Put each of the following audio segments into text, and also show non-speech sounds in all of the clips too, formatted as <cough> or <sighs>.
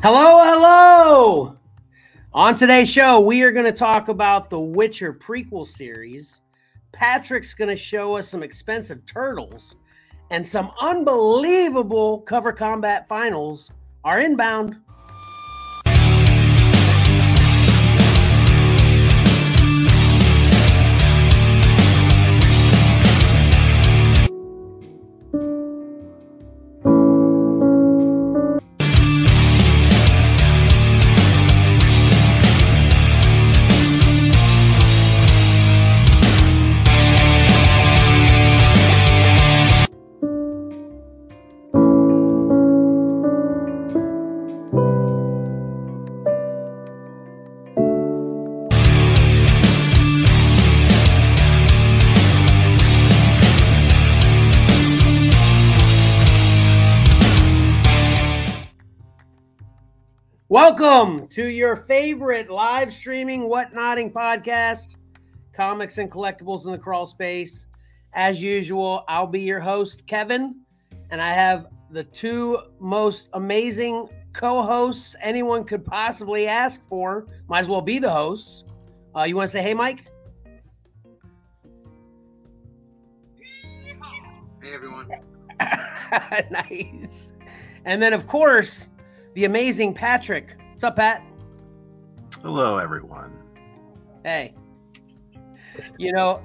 Hello, hello. On today's show, we are going to talk about the Witcher prequel series. Patrick's going to show us some expensive turtles and some unbelievable cover combat finals are inbound. Welcome to your favorite live streaming whatnotting podcast, comics and collectibles in the crawl space. As usual, I'll be your host, Kevin, and I have the two most amazing co-hosts anyone could possibly ask for. Might as well be the hosts. Uh, you want to say, "Hey, Mike"? Hey everyone. <laughs> nice. And then, of course, the amazing Patrick. What's up, Pat? Hello, everyone. Hey. You know,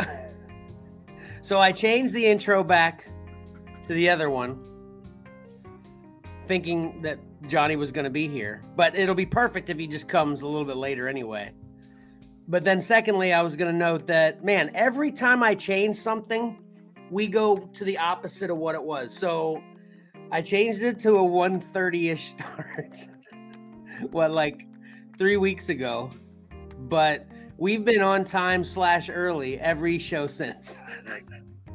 <laughs> so I changed the intro back to the other one, thinking that Johnny was going to be here, but it'll be perfect if he just comes a little bit later anyway. But then, secondly, I was going to note that, man, every time I change something, we go to the opposite of what it was. So I changed it to a 1:30ish start. <laughs> what like 3 weeks ago. But we've been on time slash early every show since.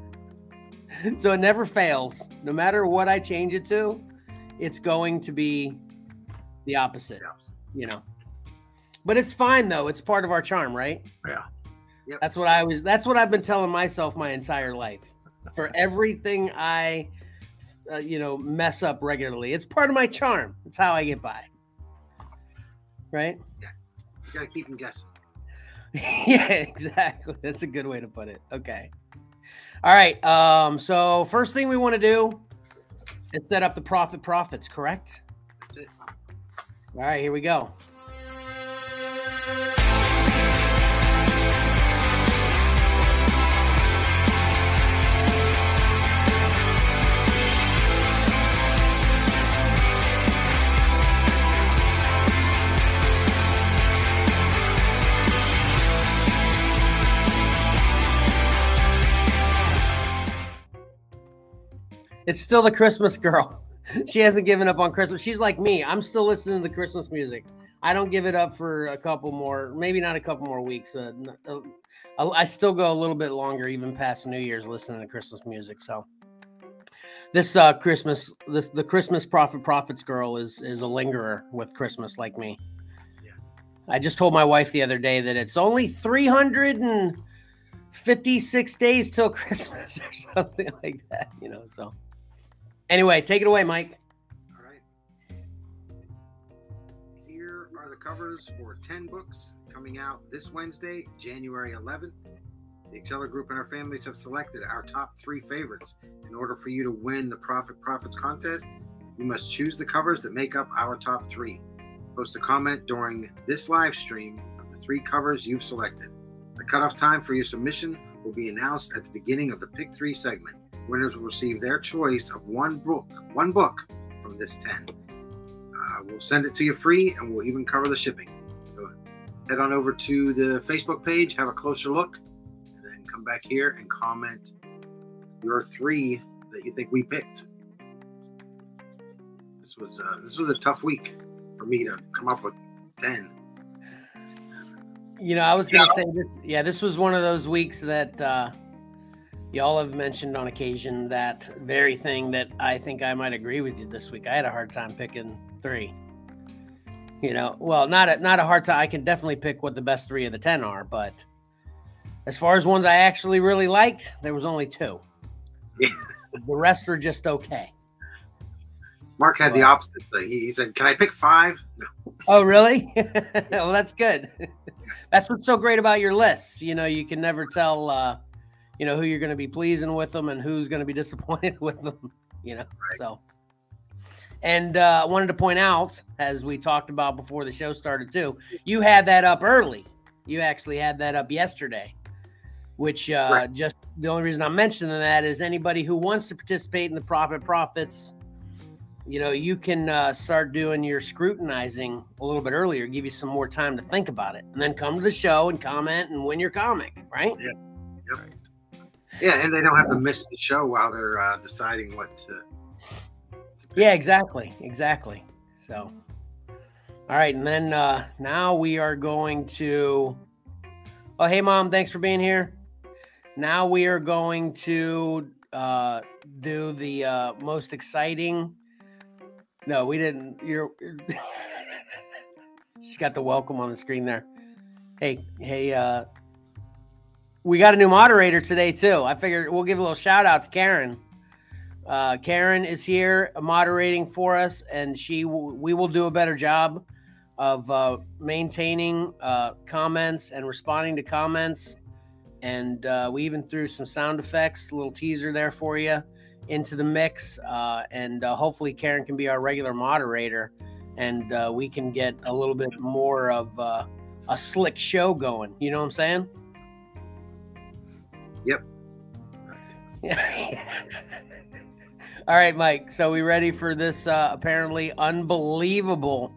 <laughs> so it never fails. No matter what I change it to, it's going to be the opposite, you know. But it's fine though. It's part of our charm, right? Yeah. Yep. That's what I was that's what I've been telling myself my entire life. For everything I uh, you know, mess up regularly. It's part of my charm. It's how I get by. Right? You gotta keep them guessing. <laughs> yeah, exactly. That's a good way to put it. Okay. All right. Um, so first thing we want to do is set up the Prophet Profits, correct? That's it. All right, here we go. It's still the Christmas girl. <laughs> She hasn't given up on Christmas. She's like me. I'm still listening to the Christmas music. I don't give it up for a couple more, maybe not a couple more weeks, but uh, I still go a little bit longer, even past New Year's, listening to Christmas music. So this uh, Christmas, this the Christmas Prophet Profits girl is is a lingerer with Christmas, like me. Yeah. I just told my wife the other day that it's only 356 days till <laughs> Christmas or something like that, you know. So anyway, take it away, Mike. All right. Here are the covers for 10 books coming out this Wednesday, January 11th. The Xcellar Group and our families have selected our top three favorites. In order for you to win the Prophet Profits contest, you must choose the covers that make up our top three. Post a comment during this live stream of the three covers you've selected. The cutoff time for your submission will be announced at the beginning of the Pick 3 segment. Winners will receive their choice of one book, one book from this 10. Uh, we'll send it to you free and we'll even cover the shipping. So head on over to the Facebook page, have a closer look, and then come back here and comment your three that you think we picked. This was uh, this was a tough week for me to come up with 10. You know, I was going to say this. Yeah, this was one of those weeks that uh, y'all have mentioned on occasion that very thing that I think I might agree with you this week. I had a hard time picking three. You know, well, not a, not a hard time. I can definitely pick what the best three of the ten are, but as far as ones I actually really liked, there was only two. Yeah. The rest were just okay. Mark had the opposite thing. He, he said, "Can I pick five? No. Oh, really? <laughs> well, that's good. <laughs> that's what's so great about your lists. You know, you can never tell, uh, you know, who you're going to be pleasing with them and who's going to be <laughs> disappointed with them. You know, so. And uh, I wanted to point out, as we talked about before the show started too, you had that up early. You actually had that up yesterday, which uh, Right. just the only reason I'm mentioning that is anybody who wants to participate in the Prophet Profits you know, you can uh, start doing your scrutinizing a little bit earlier, give you some more time to think about it, and then come to the show and comment and win your comic, right? Yeah, and they don't have to miss the show while they're uh, deciding what to. Yeah, exactly, exactly. So, all right, and then uh, now we are going to. Oh, hey, mom, thanks for being here. Now we are going to uh, do the uh, most exciting. No, we didn't. You're. <laughs> She's got the welcome on the screen there. Hey, hey, uh, we got a new moderator today too. I figured we'll give a little shout out to Karen. Uh, Karen is here moderating for us, and she w- we will do a better job of uh, maintaining uh, comments and responding to comments. And uh, we even threw some sound effects, a little teaser there for you into the mix. Uh, and uh, hopefully, Karen can be our regular moderator, and we can get a little bit more of a slick show going. You know what I'm saying? Yep. <laughs> All right, Mike. So we ready for this uh, apparently unbelievable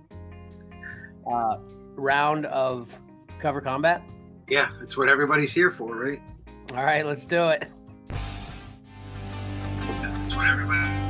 uh, round of cover combat? Yeah, that's what everybody's here for, right? All right, let's do it. That's what everybody.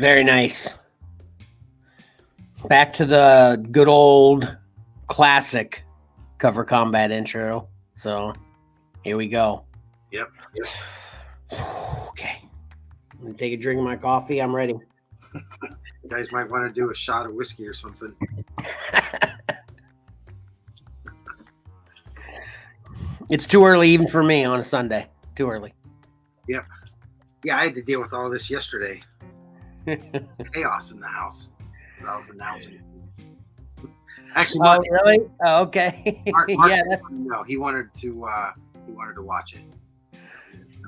Very nice. Back to the good old classic cover combat intro. So here we go. Yep. Okay. Let me take a drink of my coffee. I'm ready. You guys might want to do a shot of whiskey or something. <laughs> It's too early even for me on a Sunday. Too early. Yep. Yeah, I had to deal with all this yesterday. Chaos in the house. that I was announcing. Actually, Oh, really? Oh, okay. Mark, Mark <laughs> yeah, didn't. He wanted to. Uh, he wanted to watch it.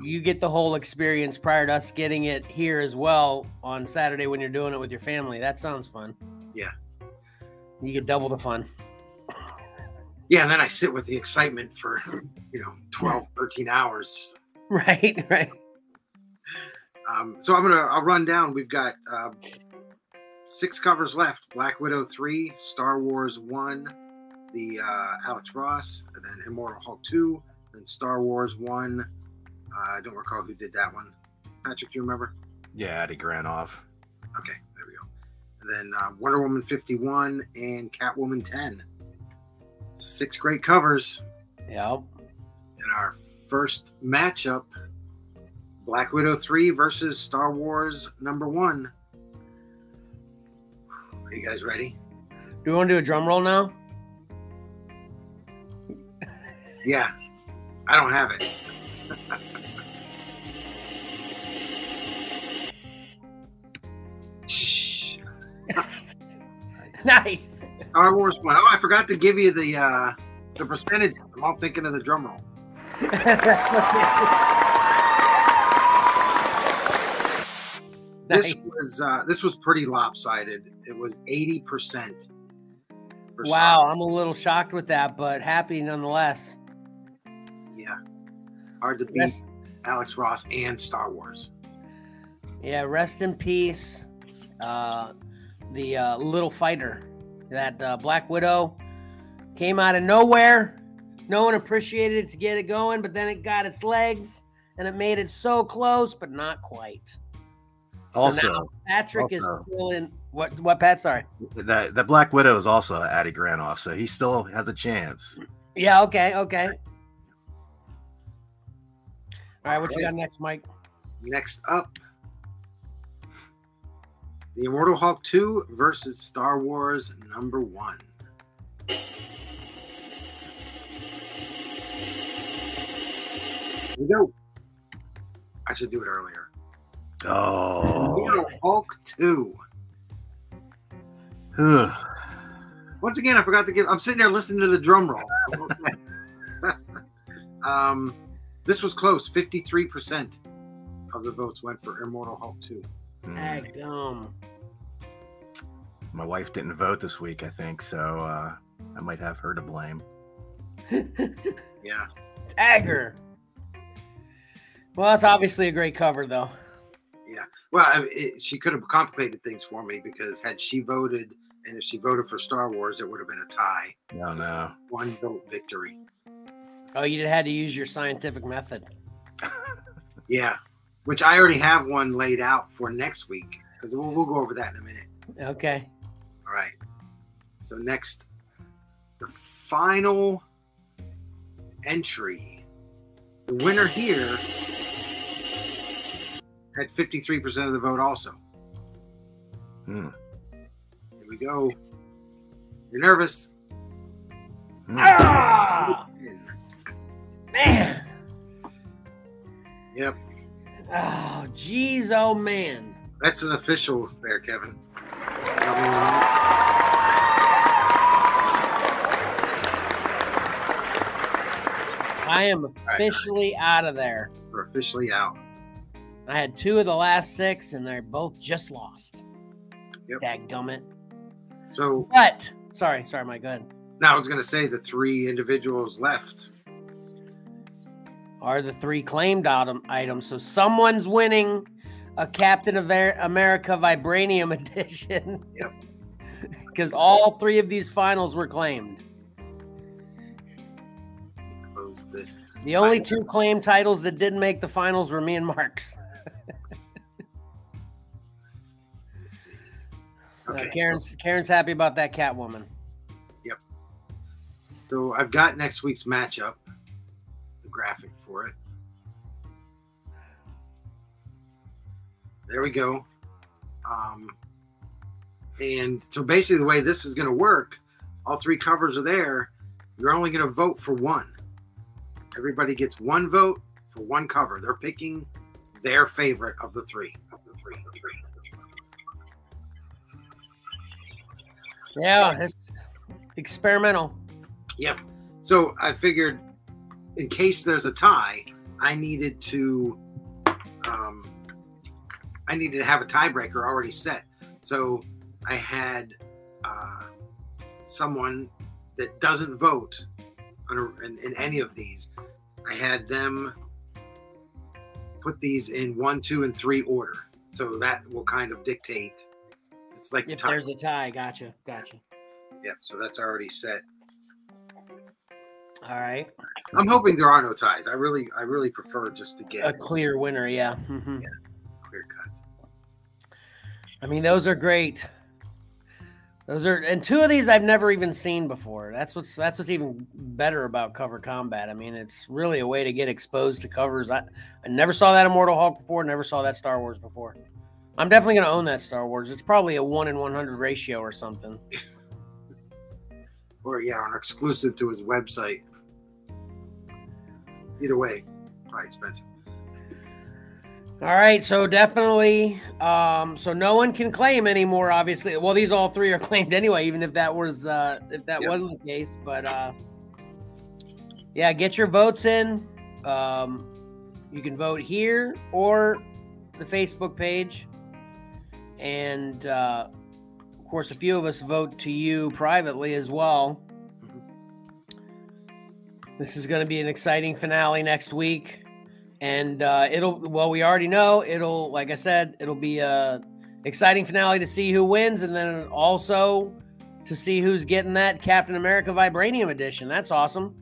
you get the whole experience prior to us getting it here as well on Saturday when you're doing it with your family. That sounds fun. Yeah. You get double the fun. Yeah, and then I sit with the excitement for you know 12, 13 hours. <laughs> Right, right. Um, so I'm gonna I'll run down. We've got uh, six covers left: Black Widow three, Star Wars one, the uh, Alex Ross, and then Immortal Hulk two, then Star Wars one. Uh, I don't recall who did that one. Patrick, do you remember? Yeah, Adi Granov. Okay, there we go. And then uh, Wonder Woman 51 and Catwoman 10. Six great covers. Yep. In our first matchup, Black Widow 3 versus Star Wars number one. Are you guys ready? Do we want to do a drum roll now? Yeah. I don't have it. <laughs> Nice. Star Wars one. Oh, I forgot to give you the uh the percentages. I'm all thinking of the drum roll. <laughs> This was uh, this was pretty lopsided. It was eighty percent. Wow, I'm a little shocked with that, but happy nonetheless. Yeah, hard to beat Rest, Alex Ross and Star Wars. yeah, rest in peace. Uh, the uh, little fighter, that uh, Black Widow, came out of nowhere. No one appreciated it to get it going, but then it got its legs, and and it made it so close, but not quite. Also, now Patrick is still in what? What Pat? Sorry. that the Black Widow is also Adi Granov, so he still has a chance. Yeah. Okay. Okay. All right. What you got next, Mike? Next up, The Immortal Hulk 2 versus Star Wars number one. We go. I should do it earlier. Oh, Immortal Hulk 2. Once again, I forgot to give. I'm sitting there listening to the drum roll. <laughs> um, this was close. 53% of the votes went for Immortal Hulk 2. Hmm. Agum. my wife didn't vote this week, I think, so uh, I might have her to blame. <laughs> Yeah. Dagger. Well, that's obviously a great cover, though. Well, I, it, she could have complicated things for me because had she voted, and if she voted for Star Wars, it would have been a tie. No, no. One vote victory. Oh, you had to use your scientific method. <laughs> Yeah. Which I already have one laid out for next week because we'll, we'll go over that in a minute. Okay. All right. So next, the final entry. The winner here had 53% of the vote also. Hmm. Here we go. You're nervous. Hmm. Ah, man. Yep. Oh, jeez, oh man. That's an official there, Kevin. I am officially out of there. We're officially out. I had two of the last six, and they're both just lost. Yep. Dadgummit. So But sorry, sorry, Mike. Go ahead. now I was going to say the three individuals left. Are the three claimed item items? So someone's winning a Captain America Vibranium <laughs> edition. Yep. <laughs> Because all three of these finals were claimed. Close this. The only two claimed titles that didn't make the finals were me and Mark's. Uh, Okay. Karen's Karen's happy about that Catwoman. Yep. So I've got next week's matchup, the graphic for it. There we go. Um, and so basically, the way this is going to work, all three covers are there. You're only going to vote for one. Everybody gets one vote for one cover. They're picking their favorite of the three. Of the three. Of the three. Yeah, it's experimental. Yep. So I figured, in case there's a tie, I needed to, um, I needed to have a tiebreaker already set. So I had uh, someone that doesn't vote a, in, in any of these. I had them put these in one, two, and three order. So that will kind of dictate. It's like If tie- there's a tie, gotcha, gotcha. Yeah, So that's already set. All right, I'm hoping there are no ties. I really, I really prefer just to get a clear winner. Yeah. mhm. clear cut. I mean, those are great. Those are, and two of these I've never even seen before. That's what's that's what's even better about cover combat. I mean, it's really a way to get exposed to covers. I, I never saw that Immortal Hulk before. Never saw that Star Wars before. I'm definitely gonna own that Star Wars. It's probably a one in 100 ratio or something. or yeah, an exclusive to his website. Either way, probably expensive. All right, so definitely, um, so no one can claim anymore. Obviously, well, these all three are claimed anyway, even if that was uh, if that Yep. wasn't the case. But uh, yeah, get your votes in. Um, you can vote here or the Facebook page, and uh, of course, a few of us vote to you privately as well. This is going to be an exciting finale next week and uh, it'll well we already know it'll like i said it'll be a exciting finale to see who wins and then also to see who's getting that captain america vibranium edition that's awesome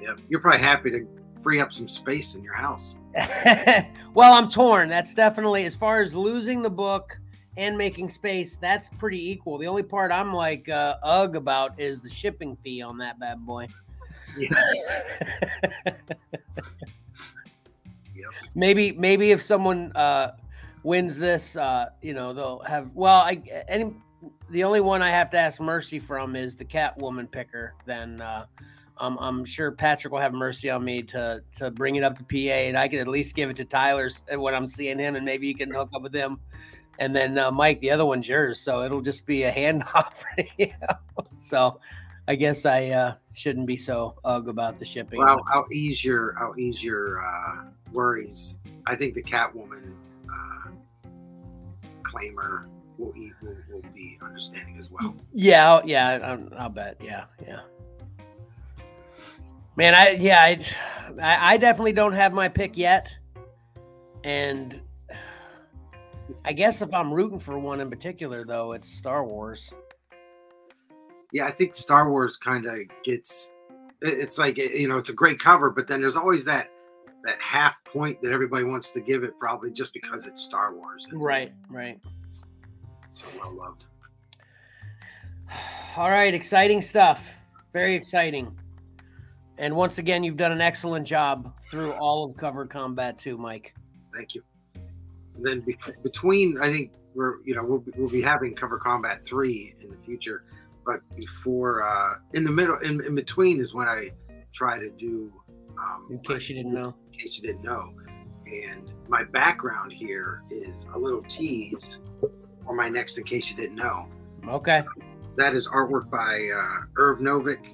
Yeah, you're probably happy to free up some space in your house. <laughs> well, I'm torn. That's definitely as far as losing the book and making space. That's pretty equal. The only part I'm like uh, ugh about is the shipping fee on that bad boy. Yeah. <laughs> Yep. Maybe maybe if someone uh, wins this, uh, you know, they'll have. Well, I any the only one I have to ask mercy from is the Catwoman picker. Then uh, I'm I'm sure Patrick will have mercy on me to to bring it up to PA, and I can at least give it to Tyler's when I'm seeing him, and maybe you can hook up with him. And then uh, Mike, the other one's yours, so it'll just be a <laughs> handoff. for you. So I guess I uh, shouldn't be so ugh about the shipping. Well, I'll, I'll ease your I'll ease your uh, worries. I think the Catwoman uh, claimer will, will will be understanding as well. Yeah, I'll- yeah, I'll, I'll bet. Yeah, yeah. Man, I yeah, I I definitely don't have my pick yet, and I guess if I'm rooting for one in particular, though, it's Star Wars. Yeah, I think Star Wars kind of gets. It's like you know, it's a great cover, but then there's always that that half point that everybody wants to give it, probably just because it's Star Wars. Right, right. So well loved. <sighs> All right, exciting stuff. Very exciting. And once again, you've done an excellent job through all of Cover Combat too, Mike. Thank you. And then be- between, I think we're you know we'll be, we'll be having Cover Combat three in the future, but before uh, in the middle in, in between is when I try to do. Um, In case you didn't know. In case you didn't know, and my background here is a little tease for my next. In case you didn't know, Okay. that is artwork by uh, Irv Novick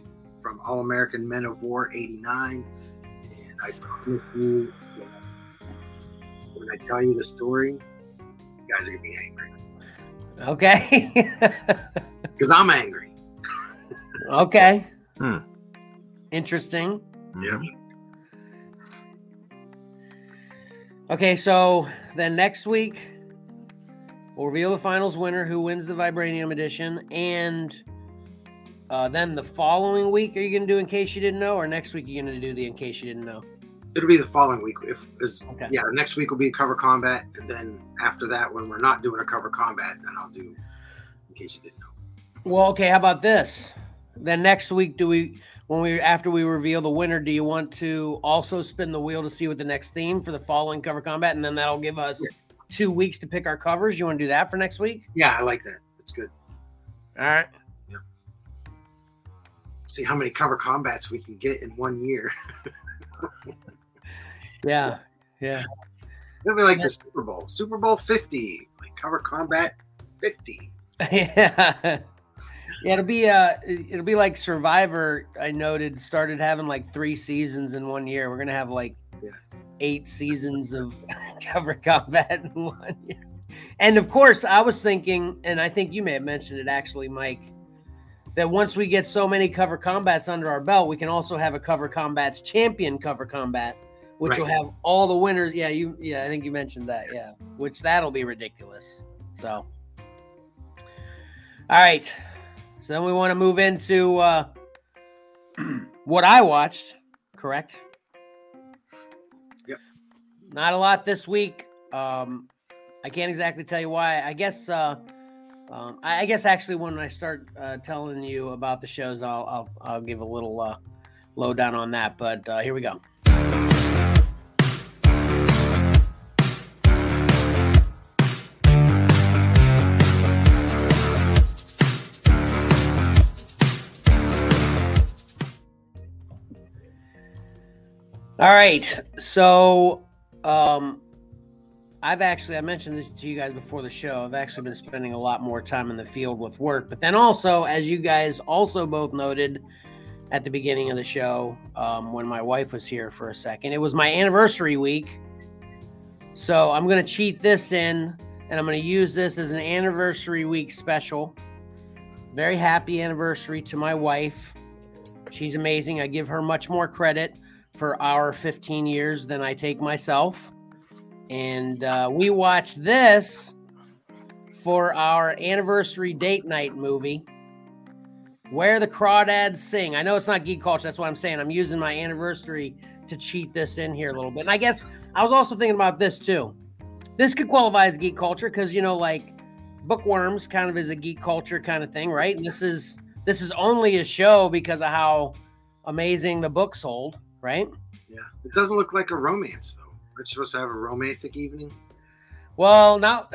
from All American Men of War '89, and I promise you, when I tell you the story, you guys are gonna be angry Okay. <laughs> because I'm angry. okay. Hmm. Interesting. Yeah. Okay, so then next week we'll reveal the finals winner who wins the Vibranium edition, and uh, then the following week are you gonna do in case you didn't know, or next week you're gonna do the in case you didn't know? It'll be the following week. If is Okay. yeah, next week will be cover combat, and then after that, when we're not doing a cover combat, then I'll do. In case you didn't know. Well, okay. How about this? Then next week, do we when we after we reveal the winner, do you want to also spin the wheel to see what the next theme for the following cover combat, and then that'll give us two weeks to pick our covers? You want to do that for next week? Yeah, I like that. That's good. All right. See how many cover combats we can get in one year. <laughs> Yeah. Yeah. It'll be like the Super Bowl, Super Bowl 50, like cover combat 50. yeah. <laughs> Yeah, it'll be uh it'll be like Survivor, I noted, started having like three seasons in one year. We're gonna have like Yeah. eight seasons of <laughs> cover combat in one year. And of course, I was thinking, and I think you may have mentioned it actually, Mike, that once we get so many cover combats under our belt, we can also have a cover combats champion cover combat, which will have all the winners. Yeah, you yeah, I think you mentioned that, yeah. Which that'll be ridiculous. So all right. So then we want to move into uh, <clears throat> what I watched, correct? Yep. Not a lot this week. Um, I can't exactly tell you why. I guess. Uh, um, I, I guess actually, when I start uh, telling you about the shows, I'll I'll, I'll give a little uh, lowdown on that. But uh, here we go. All right. So, um, I've actually I mentioned this to you guys before the show. I've actually been spending a lot more time in the field with work, but then also, as you guys also both noted at the beginning of the show, um, when my wife was here for a second, it was my anniversary week. So I'm going to cheat this in, and I'm going to use this as an anniversary week special. Very happy anniversary to my wife. She's amazing. I give her much more credit for our 15 years than I take myself. And uh, we watched this for our anniversary date night movie, Where the Crawdads Sing. I know it's not geek culture. That's what I'm saying. I'm using my anniversary to cheat this in here a little bit. And I guess I was also thinking about this too. This could qualify as geek culture because you know, like bookworms kind of is a geek culture kind of thing, right? And this is this is only a show because of how amazing the book sold, right? Yeah. It doesn't look like a romance though. We're supposed to have a romantic evening. Well, now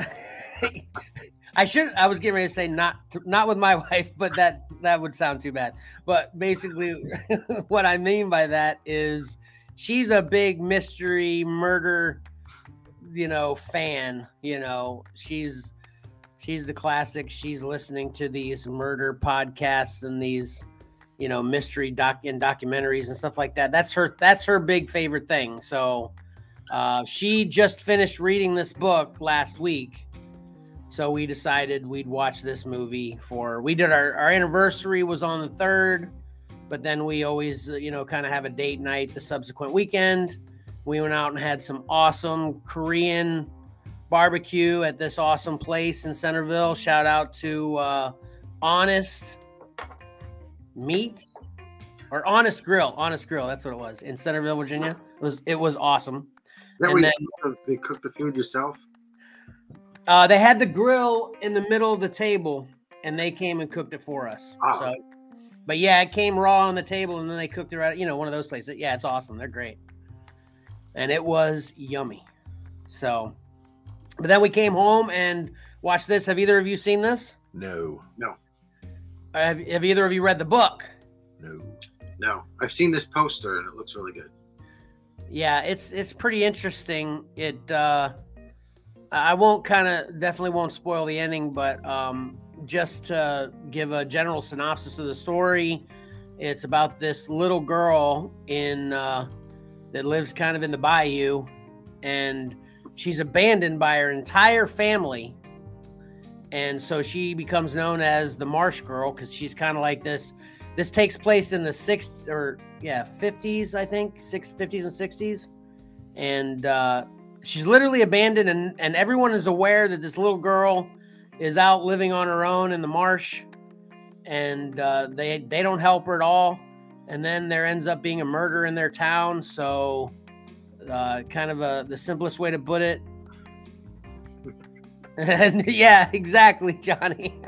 <laughs> I should. I was getting ready to say not not with my <laughs> wife, but that that would sound too bad. But basically, <laughs> what I mean by that is she's a big mystery murder, you know, fan. You know, she's she's the classic. She's listening to these murder podcasts and these, you know, mystery doc and documentaries and stuff like that. That's her. That's her big favorite thing. So. Uh, she just finished reading this book last week so we decided we'd watch this movie for we did our, our anniversary was on the third, but then we always, uh, you know, kind of have a date night the subsequent weekend. We went out and had some awesome Korean barbecue at this awesome place in Centerville. Shout out to uh, Honest Meat or Honest Grill. Honest Grill, that's what it was in Centerville, Virginia. It was it was awesome. Is that And then- you they cook the food yourself? Uh, they had the grill in the middle of the table, and they came and cooked it for us. Wow. So, but yeah, it came raw on the table, and then they cooked it right. You know, one of those places. Yeah, it's awesome. They're great, and it was yummy. So, but then we came home and watched this. Have either of you seen this? No, no, Have, have either of you read the book? no. No. I've seen this poster and it looks really good. Yeah, it's it's pretty interesting. It uh I won't kind of definitely won't spoil the ending, but um just to give a general synopsis of the story, it's about this little girl in uh that lives kind of in the bayou and she's abandoned by her entire family. And so she becomes known as the Marsh Girl because she's kind of like this this takes place in the sixth or yeah, 50s, I think, six fifties and 60s. And uh, she's literally abandoned, and, and everyone is aware that this little girl is out living on her own in the marsh, and uh, they they don't help her at all. And then there ends up being a murder in their town. So, uh, kind of a the simplest way to put it. <laughs> Yeah, exactly, Johnny.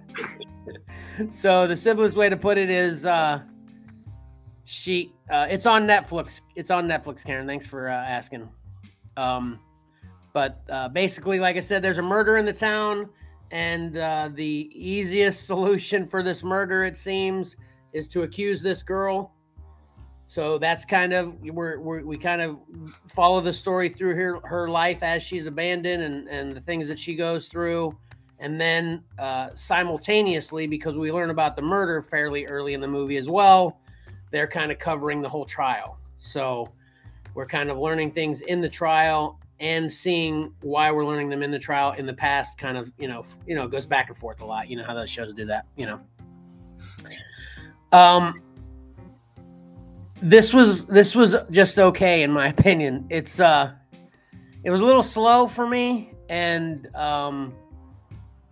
<laughs> so the simplest way to put it is uh she uh it's on netflix. It's on netflix karen. Thanks for uh, asking. Um but uh basically like i said there's a murder in the town and uh the easiest <laughs> solution for this murder it seems is to accuse this girl so that's kind of we're, we're we kind of follow the story through her her life as she's abandoned and and the things that she goes through and then uh, simultaneously, because we learn about the murder fairly early in the movie as well, they're kind of covering the whole trial. So we're kind of learning things in the trial and seeing why we're learning them in the trial in the past. Kind of, you know, you know, goes back and forth a lot. You know how those shows do that. You know. Um, this was this was just okay in my <laughs> opinion. It's uh, it was a little slow for me, and um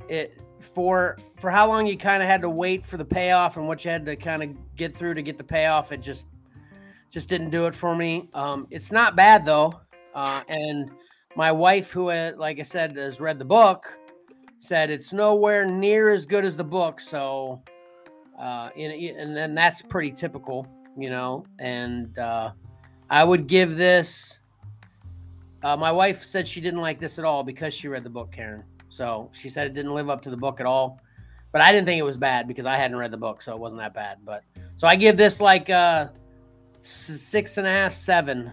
it for for how long you kind of had to wait for the payoff and what you had to kind of get through to get the payoff it just just didn't do it for me um it's not bad though uh and my wife who had, like i said has read the book said it's nowhere near as good as the book so uh and, and then that's pretty typical you know and uh i would give this uh, my wife said she didn't like this at all because she read the book karen so she said it didn't live up to the book at all. But I didn't think it was bad because I hadn't read the book, so it wasn't that bad. But so I give this like uh six and a half, seven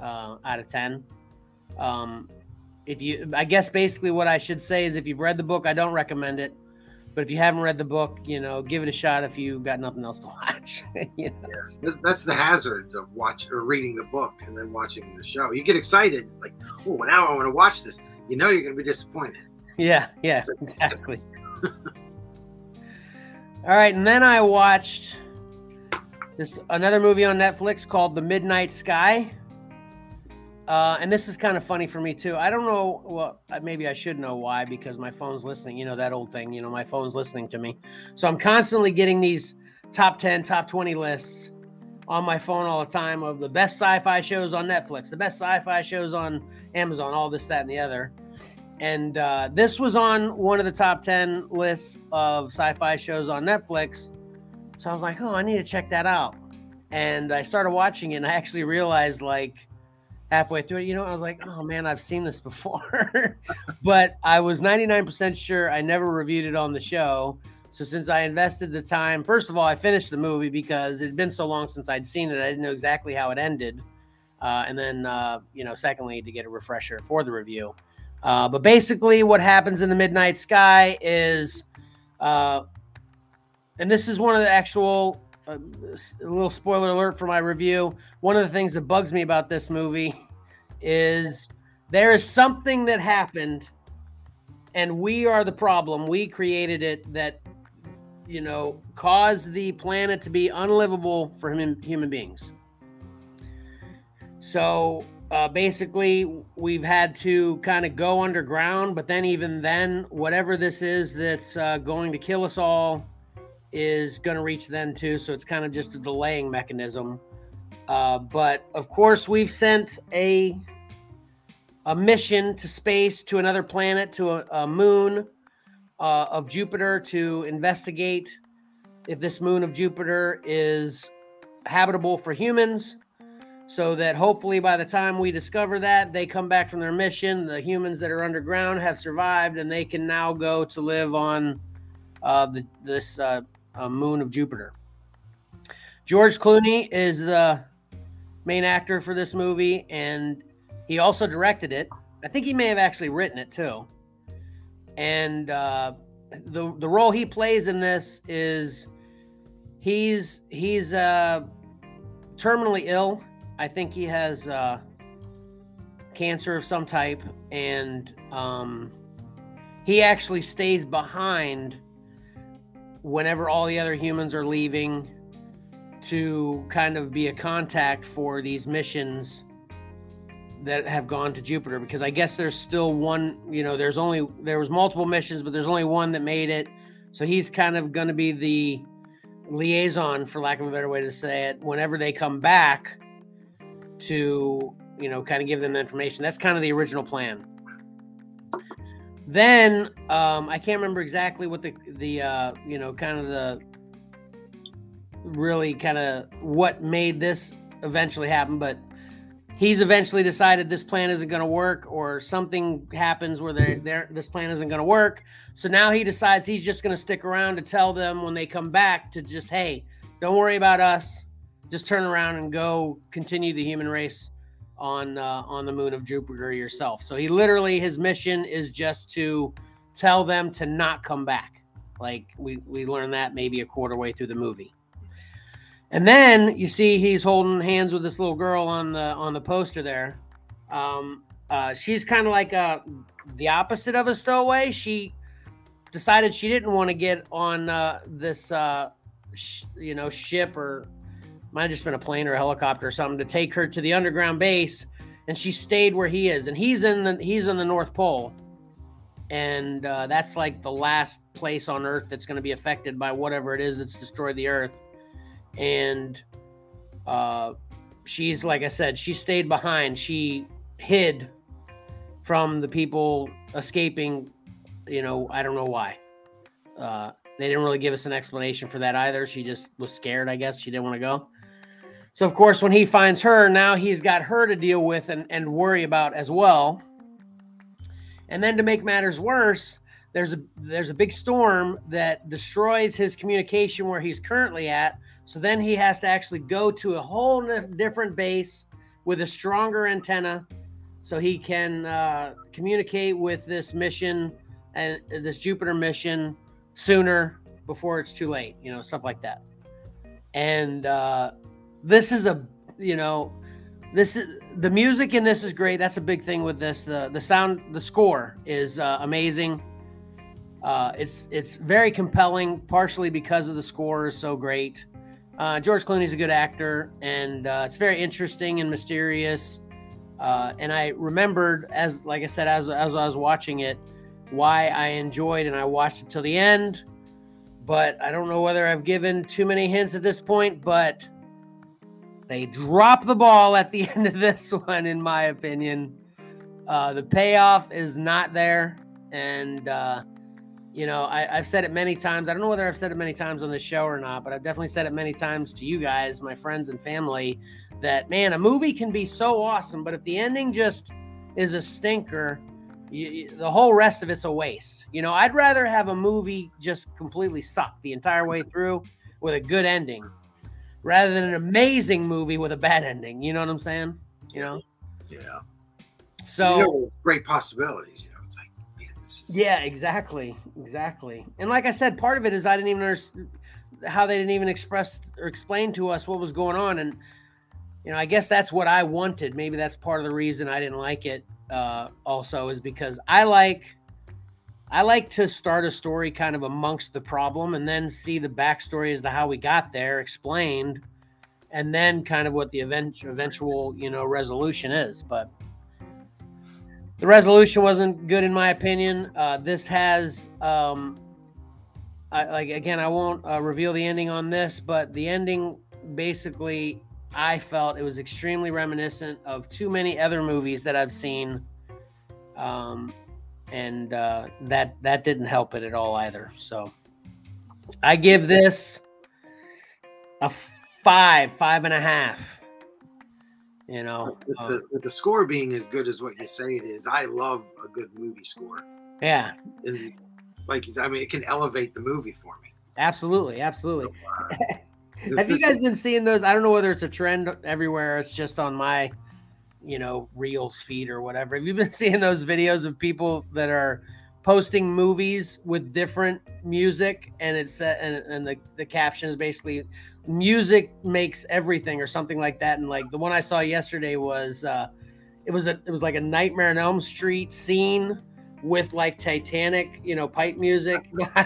uh, out of ten. Um, if you, I guess basically what I should say is if you've read the book, I don't recommend it. But if you haven't read the book, you know, give it a shot if you got nothing else to <laughs> watch. you know? That's, that's the hazards of watch or reading the book and then watching the show. You get excited, like, oh, now I want to watch this. You know you're going to be disappointed. Yeah, yeah, exactly. <laughs> All right, and then I watched this another movie on Netflix called The Midnight Sky. Uh, and this is kind of funny for me too. I don't know. Well, maybe I should know why because my phone's listening. You know that old thing. You know my phone's listening to me, so I'm constantly getting these top ten, top twenty lists. on my phone all the time of the best sci-fi shows on Netflix, the best sci-fi shows on Amazon, all this, that, and the other. And uh, this was on one of the top ten lists of sci-fi shows on Netflix. So I was like, oh, I need to check that out. And I started watching it, and I actually realized like halfway through it, you know, I was like, oh man, I've seen this before. <laughs> but I was 99% sure I never reviewed it on the show. So since I invested the time, first of all, I finished the movie because it had been so long since I'd seen it, I didn't know exactly how it ended. Uh, and then, uh, you know, secondly, to get a refresher for the review. Uh, but basically, what happens in the Midnight Sky is, uh, and this is one of the actual uh, a little spoiler alert for my review. One of the things that bugs me about this movie is there is something that happened, and we are the problem. We created it that you know caused the planet to be unlivable for human human beings. So uh, basically, we've had to kind of go underground, but then even then, whatever this is that's uh, going to kill us all is going to reach then too. So it's kind of just a delaying mechanism. Uh, but of course, we've sent a a mission to space to another planet to a, a moon uh, of Jupiter to investigate if this moon of Jupiter is habitable for humans. So that hopefully by the time we discover that, they come back from their mission, the humans that are underground have survived, and they can now go to live on uh, the, this uh, uh, moon of Jupiter. George Clooney is the main actor for this movie, and he also directed it. I think he may have actually written it too. And uh, the the role he plays in this is he's he's uh, terminally ill. I think he has uh, cancer of some type, and um, he actually stays behind whenever all the other humans are leaving to kind of be a contact for these missions that have gone to Jupiter because I guess there's still one, you know, there's only there was multiple missions, but there's only one that made it. So he's kind of going to be the liaison for lack of a better way to say it whenever they come back to, you know, kind of give them the information. That's kind of the original plan. Then um, I can't remember exactly what the the uh, you know kind of the really kind of what made this eventually happen, but he's eventually decided this plan isn't going to work, or something happens where they're, they're, this plan isn't going to work. So now he decides he's just going to stick around to tell them when they come back to just hey, don't worry about us, just turn around and go continue the human race on uh, on the moon of Jupiter yourself. So he literally his mission is just to tell them to not come back. Like we we learned that maybe a quarter way through the movie. And then you see he's holding hands with this little girl on the on the poster there. Um, uh, she's kind of like a, uh, the opposite of a stowaway. She decided she didn't want to get on uh, this uh, sh- you know ship or might have just been a plane or a helicopter or something to take her to the underground base. And she stayed where he is. And he's in the he's in the north pole. And uh, that's like the last place on earth that's going to be affected by whatever it is that's destroyed the earth. And uh, she's like i said she stayed behind. She hid from the people escaping you know i don't know why. Uh, they didn't really give us an explanation for that either. She just was scared i guess. She didn't want to go so of course, when he finds her, now he's got her to deal with and, and worry about as well. And then to make matters worse, there's a there's a big storm that destroys his communication where he's currently at. So then he has to actually go to a whole different base with a stronger antenna, so he can uh, communicate with this mission and this Jupiter mission sooner before it's too late. You know, stuff like that. And uh, this is a you know this is the music in this is great. That's a big thing with this. The the sound the score is uh, amazing. Uh, it's it's very compelling partially because of the score is so great. Uh, george clooney's a good actor and uh, it's very interesting and mysterious. Uh, and i remembered as like i said as, as i was watching it why i enjoyed and i watched it till the end. But i don't know whether i've given too many hints at this point but they drop the ball at the <laughs> end of this one, in my opinion. Uh, the payoff is not there. And, uh, you know, I, have said it many times. I don't know whether I've said it many times on this show or not, but I've definitely said it many times to you guys, my friends and family, that man, a movie can be so awesome, but if the ending just is a stinker, you, the whole rest of it's a waste. You know, I'd rather have a movie just completely suck the entire way through with a good ending rather than an amazing movie with a bad ending. You know what I'm saying? You know? Yeah. So you know, great possibilities. You know, it's like, man, this is yeah, exactly, exactly. And like I said, part of it is I didn't even understand how they didn't even express or explain to us what was going on, and you know, I guess that's what I wanted. Maybe that's part of the reason I didn't like it. Uh, also, is because I like. I like to start a story kind of amongst the problem and then see the backstory as to how we got there explained and then kind of what the event, eventual you know resolution is but the resolution wasn't good in my opinion. Uh, this has, um, I, like again, I won't uh, reveal the ending on this, but the ending basically, I felt it was extremely reminiscent of too many other movies that I've seen, um, and uh, that that didn't help it at all either. So, I give this a five, five and a half. You know, with the, with the score being as good as what you say it is, I love a good movie score. yeah, And like, I mean, it can elevate the movie for me. absolutely, absolutely. So, uh, <laughs> Have you guys been seeing those? I don't know whether it's a trend everywhere. It's just on my, you know, Reels feed or whatever. Have you been <laughs> seeing those videos of people that are posting movies with different music and it's uh, and, and the, the caption is basically music makes everything or something like that. And like the one I saw yesterday was uh it was a it was like a Nightmare on Elm Street scene with like Titanic, you know, pipe music. <laughs> <laughs>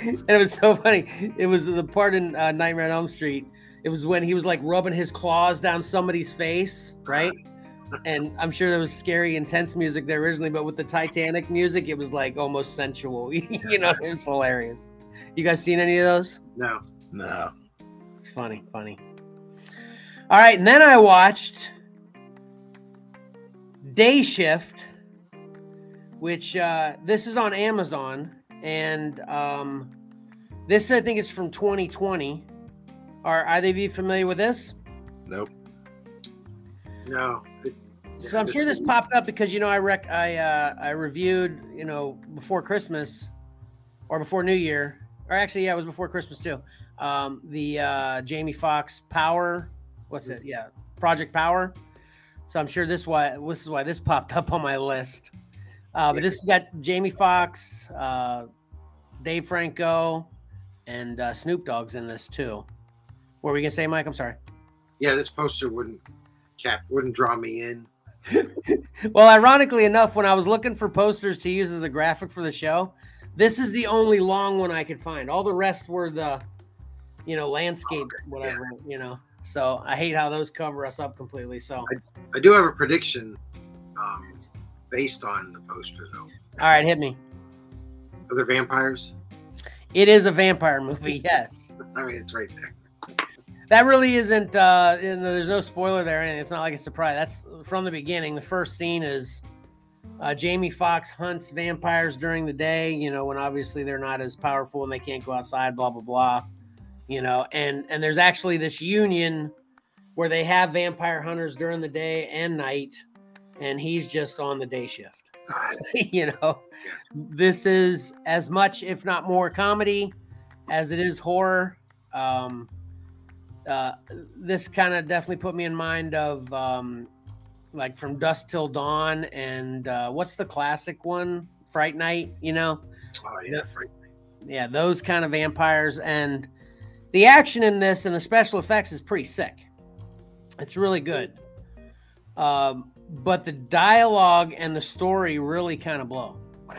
and it was so funny. It was the part in uh, Nightmare on Elm Street. It was when he was like rubbing his claws down somebody's face, right? <laughs> And I'm sure there was scary, intense music there originally, but with the Titanic music, it was like almost sensual. <laughs> you know, it was hilarious. You guys seen any of those? no, No. It's funny, funny. All right, and then I watched Day Shift, which uh, this is on Amazon, and um, this I think is from 2020. Are either of you familiar with this? Nope. no. It- So I'm sure this popped up because you know I rec I uh, I reviewed you know before Christmas or before New Year or actually yeah it was before Christmas too. Um, the uh, Jamie Foxx Power, what's it? Yeah, Project Power. So I'm sure this why this is why this popped up on my list. Uh, but this has got Jamie Foxx uh, Dave Franco, and uh, Snoop Dogg's in this too. What were we gonna say, Mike? I'm sorry. Yeah, this poster wouldn't cap wouldn't draw me in. <laughs> Well, ironically enough, when I was looking for posters to use as a graphic for the show, this is the only long one I could find. All the rest were the, you know, landscape, whatever, you know. So I hate how those cover us up completely. So, I do have a prediction um, based on the poster, though. all right, hit me. Are there vampires? It is a vampire movie, <laughs> yes. I mean, it's right there. That really isn't. uh you know, There's no spoiler there, and it's not like a surprise. That's from the beginning. The first scene is uh, Jamie Foxx hunts vampires during the day. You know, when obviously they're not as powerful and they can't go outside. Blah blah blah. You know, and and there's actually this union where they have vampire hunters during the day and night, and he's just on the day shift. <laughs> you know, this is as much, if not more, comedy as it is horror. Um, uh, this kind of definitely put me in mind of um, like from dusk till dawn and uh, what's the classic one? Fright night you know? Oh yeah, yeah those kind of vampires and the action in this and the special effects is pretty sick. It's really good. Um, but the dialogue and the story really kind of blow. <laughs>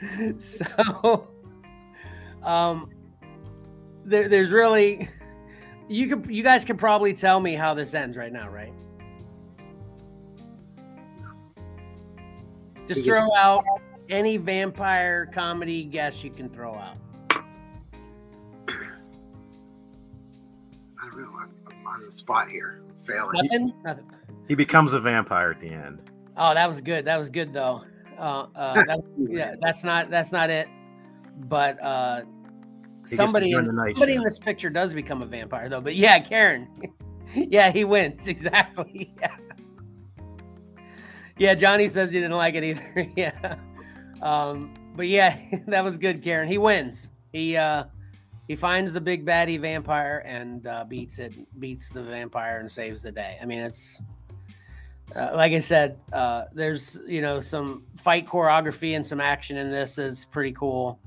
<laughs> So um there, there's really you could you guys can probably tell me how this ends right now right just throw out any vampire comedy guess you can throw out don't know. I'm, I'm on the spot here. Failing. Nothing. Nothing. He becomes a vampire at the end. Oh, that was good. That was good though. Uh, uh, <laughs> that, yeah, that's not that's not it. But uh, He gets to somebody in, somebody in this picture does become a vampire though. But yeah, Karen. <laughs> yeah, he wins <laughs> exactly. Yeah. Yeah, Johnny says he didn't like it either. <laughs> yeah. Um, but yeah, that was good, Karen. He wins. He uh he finds the big baddie vampire and uh, beats it, beats the vampire and saves the day. I mean, it's uh, like I said, uh, there's you know some fight choreography and some action in this that's pretty cool.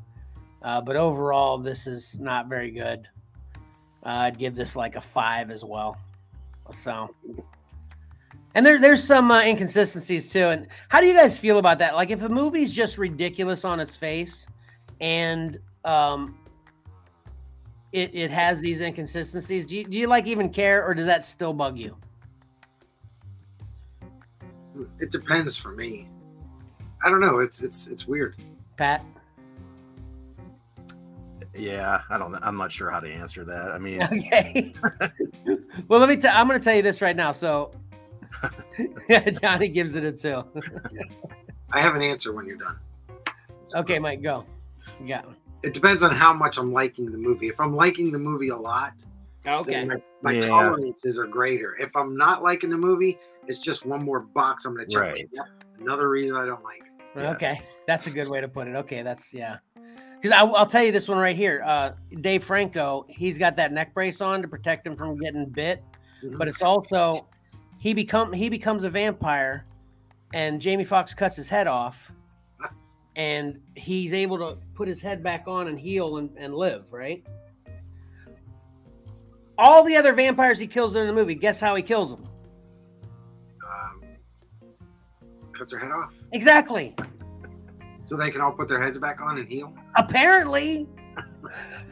Uh, but overall, this is not very good. Uh, I'd give this like a five as well. So, and there there's some uh, inconsistencies too. And how do you guys feel about that? Like, if a movie's just ridiculous on its face, and um, it it has these inconsistencies, do you, do you like even care, or does that still bug you? It depends for me. I don't know. It's it's it's weird. Pat. Yeah, I don't. I'm not sure how to answer that. I mean, Okay. <laughs> well, let me tell. I'm going to tell you this right now. So, <laughs> <laughs> Johnny gives it a two. I have an answer when you're done. okay, Mike, go. You got one. It depends on how much I'm liking the movie. If I'm liking the movie a lot, Okay. my, my Yeah. tolerances are greater. If I'm not liking the movie, it's just one more box I'm going to check. Right. Another reason I don't like it. Yes. Okay, that's a good way to put it. Okay, that's yeah. Because I'll, I'll tell you this one right here. Uh, Dave Franco, he's got that neck brace on to protect him from getting bit, but it's also he become he becomes a vampire, and Jamie Foxx cuts his head off, and he's able to put his head back on and heal and, and live. Right. All the other vampires he kills in the movie, guess how he kills them? um, cuts their head off Exactly. So they can all put their heads back on and heal. Apparently. <laughs>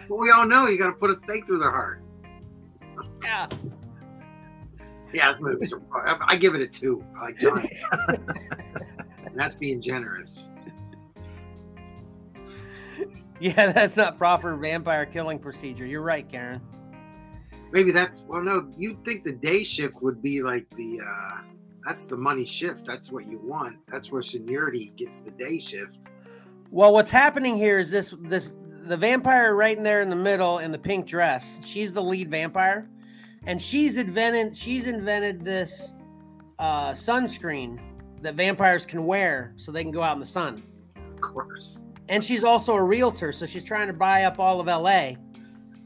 But we all know you got to put a stake through their heart. Yeah. Yeah, this movie's. I I give it a two. I like John. <laughs> that's being generous. Yeah, that's not proper vampire killing procedure. You're right, Karen. Maybe that's well. No, you'd think the day shift would be like the. uh That's the money shift. That's what you want. That's where seniority gets the day shift. Well, what's happening here is this this the vampire right in there in the middle in the pink dress. She's the lead vampire, and she's invented she's invented this uh, sunscreen that vampires can wear so they can go out in the sun. Of course. And she's also a realtor, so she's trying to buy up all of LA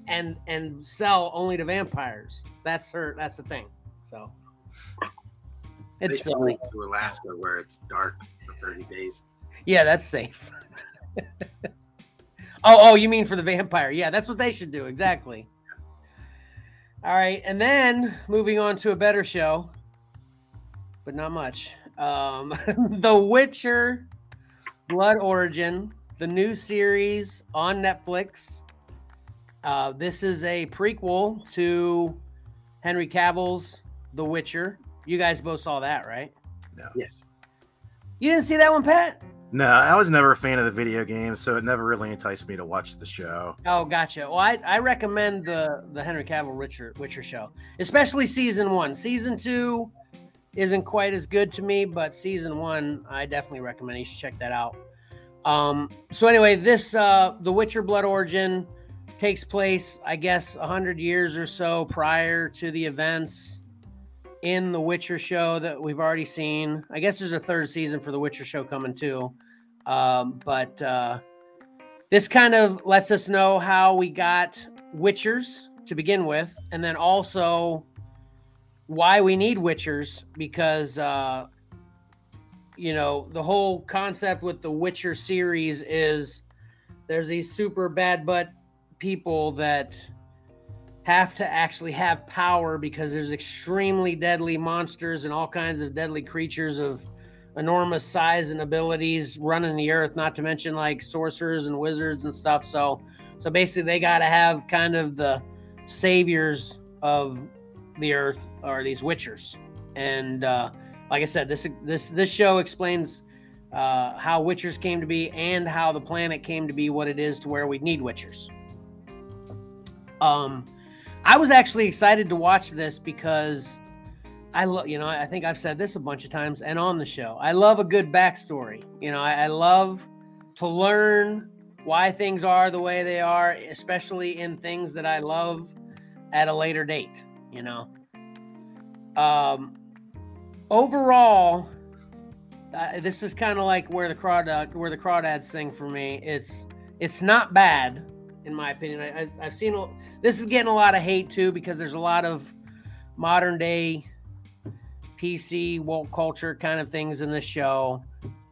and and sell only to vampires. That's her. That's the thing. So it's silly. to Alaska where it's dark for 30 days. Yeah, that's safe. <laughs> oh, oh, you mean for the vampire? Yeah, that's what they should do. Exactly. All right, and then moving on to a better show, but not much. Um, <laughs> the Witcher: Blood Origin, the new series on Netflix. Uh, this is a prequel to Henry Cavill's The Witcher. You guys both saw that, right? No. Yes. You didn't see that one, Pat? no, I was never a fan of the video games, so it never really enticed me to watch the show. Oh, gotcha. Well, I, I recommend the the Henry Cavill Witcher Witcher show, especially season one. Season two isn't quite as good to me, but season one I definitely recommend. You should check that out. Um, so anyway, this uh, the Witcher Blood Origin takes place, I guess, hundred years or so prior to the events in the Witcher show that we've already seen. I guess there's a third season for the Witcher show coming too, um, but. Uh, this kind of lets us know how we got witchers to begin with and then also why we need witchers because uh you know the whole concept with the witcher series is there's these super bad butt people that have to actually have power because there's extremely deadly monsters and all kinds of deadly creatures of enormous size and abilities running the earth not to mention like sorcerers and wizards and stuff. So so basically they got to have kind of the saviors of the earth are these witchers. And uh like i said this this this show explains uh how witchers came to be and how the planet came to be what it is to where we need witchers. Um I was actually excited to watch this because I love, you know, I think I've said this a bunch of times and on the show. I love a good backstory. You know, I, I love to learn why things are the way they are, especially in things that I love at a later date, you know. Um, overall, uh, this is kind of like where the crawdad where the crawdads sing for me. It's it's not bad in my opinion. I, I, have seen this is getting a lot of hate too because there's a lot of modern day PC woke culture kind of things in this show.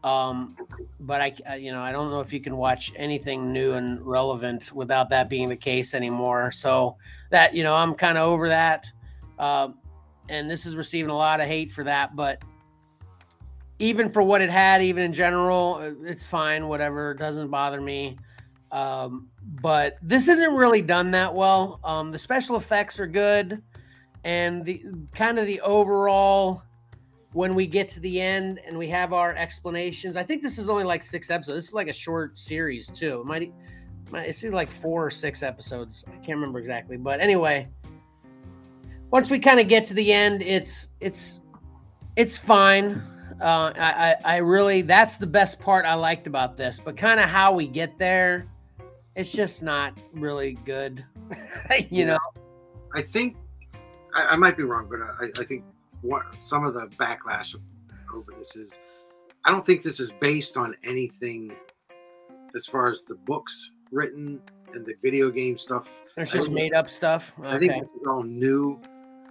Um, but I, you know, I don't know if you can watch anything new and relevant without that being the case anymore. So that, you know, I'm kind of over that. Uh, and this is receiving a lot of hate for that, but even for what it had, even in general, uh, it's fine. Whatever, it doesn't bother me. Um, but this isn't really done that well. Um, the special effects are good, and the kind of the overall when we get to the end and we have our explanations. I think this is only like six episodes. This is like a short series too. It might, it seems like four or six episodes. I can't remember exactly, but anyway, once we kind of get to the end, it's it's it's fine. Uh, I, I really that's the best part I liked about this, but kind of how we get there, it's just not really good. <laughs> you know, I think I, I, might be wrong, but I, I think what some of the backlash over this is I don't think this is based on anything as far as the books written and the video game stuff. It's just made up stuff. Okay. I think it's all new.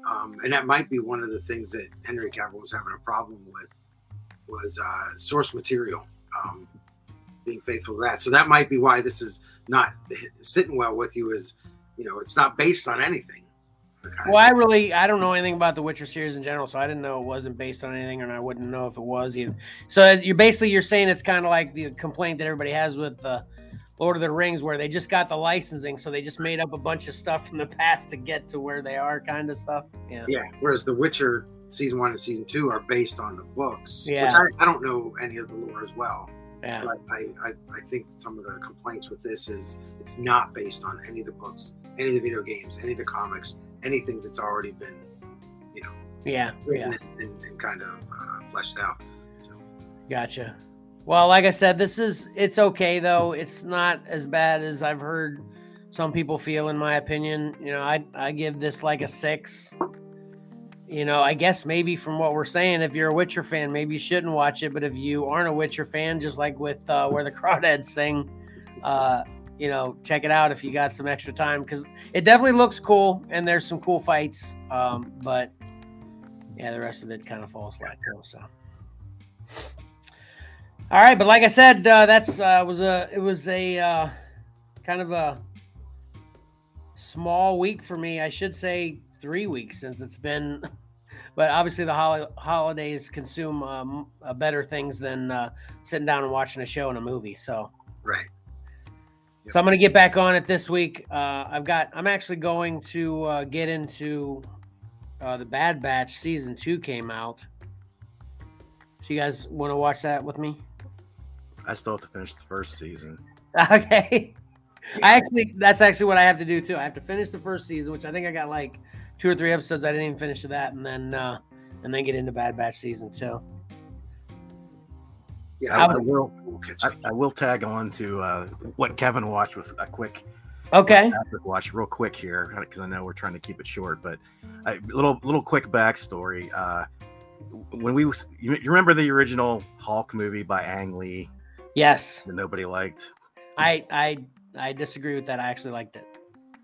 Um, and that might be one of the things that Henry Cavill was having a problem with was uh, source material, um, being faithful to that. So that might be why this is not sitting well with you. Is you know it's not based on anything. Well, I really I don't know anything about the Witcher series in general, so I didn't know it wasn't based on anything, and I wouldn't know if it was either. So uh, you're basically you're saying it's kind of like the complaint that everybody has with the Lord of the Rings, where they just got the licensing, so they just made up a bunch of stuff from the past to get to where they are, kind of stuff. Yeah. Yeah. Whereas the Witcher season one and season two are based on the books. Yeah. Which I, I don't know any of the lore as well. Yeah. But I, I, I think some of the complaints with this is it's not based on any of the books, any of the video games, any of the comics, anything that's already been, you know, yeah, yeah. And, and, kind of uh, fleshed out. So. Gotcha. Well, like I said, this is it's okay though. It's not as bad as I've heard some people feel, in my opinion. You know, I I give this like a six you know, I guess maybe from what we're saying, if you're a Witcher fan, maybe you shouldn't watch it. But if you aren't a Witcher fan, just like with uh, where the <laughs> crawdads sing, uh, you know, check it out if you got some extra time because it definitely looks cool and there's some cool fights. Um, but yeah, the rest of it kind of falls flat too. So, all right, but like I said, uh, that's uh, was a it was a uh, kind of a small week for me. I should say three weeks since it's been. <laughs> But obviously, the hol- holidays consume um, uh, better things than uh, sitting down and watching a show and a movie. So, right. Yep. So I'm going to get back on it this week. Uh, I've got. I'm actually going to uh, get into uh, the Bad Batch season two came out. So you guys want to watch that with me? I still have to finish the first season. <laughs> Okay. I actually, that's actually what I have to do too. I have to finish the first season, which I think I got like two or three episodes. I didn't even finish that, and then uh, and then get into Bad Batch season two. Yeah, I, I, will. I, I, will tag on to uh, what Kevin watched with a quick. Okay. Watch real quick here because I know we're trying to keep it short, but a little little quick backstory. Uh, when we was, you, you remember the original Hulk movie by Ang Lee? Yes. That nobody liked. I I I disagree with that. I actually liked it.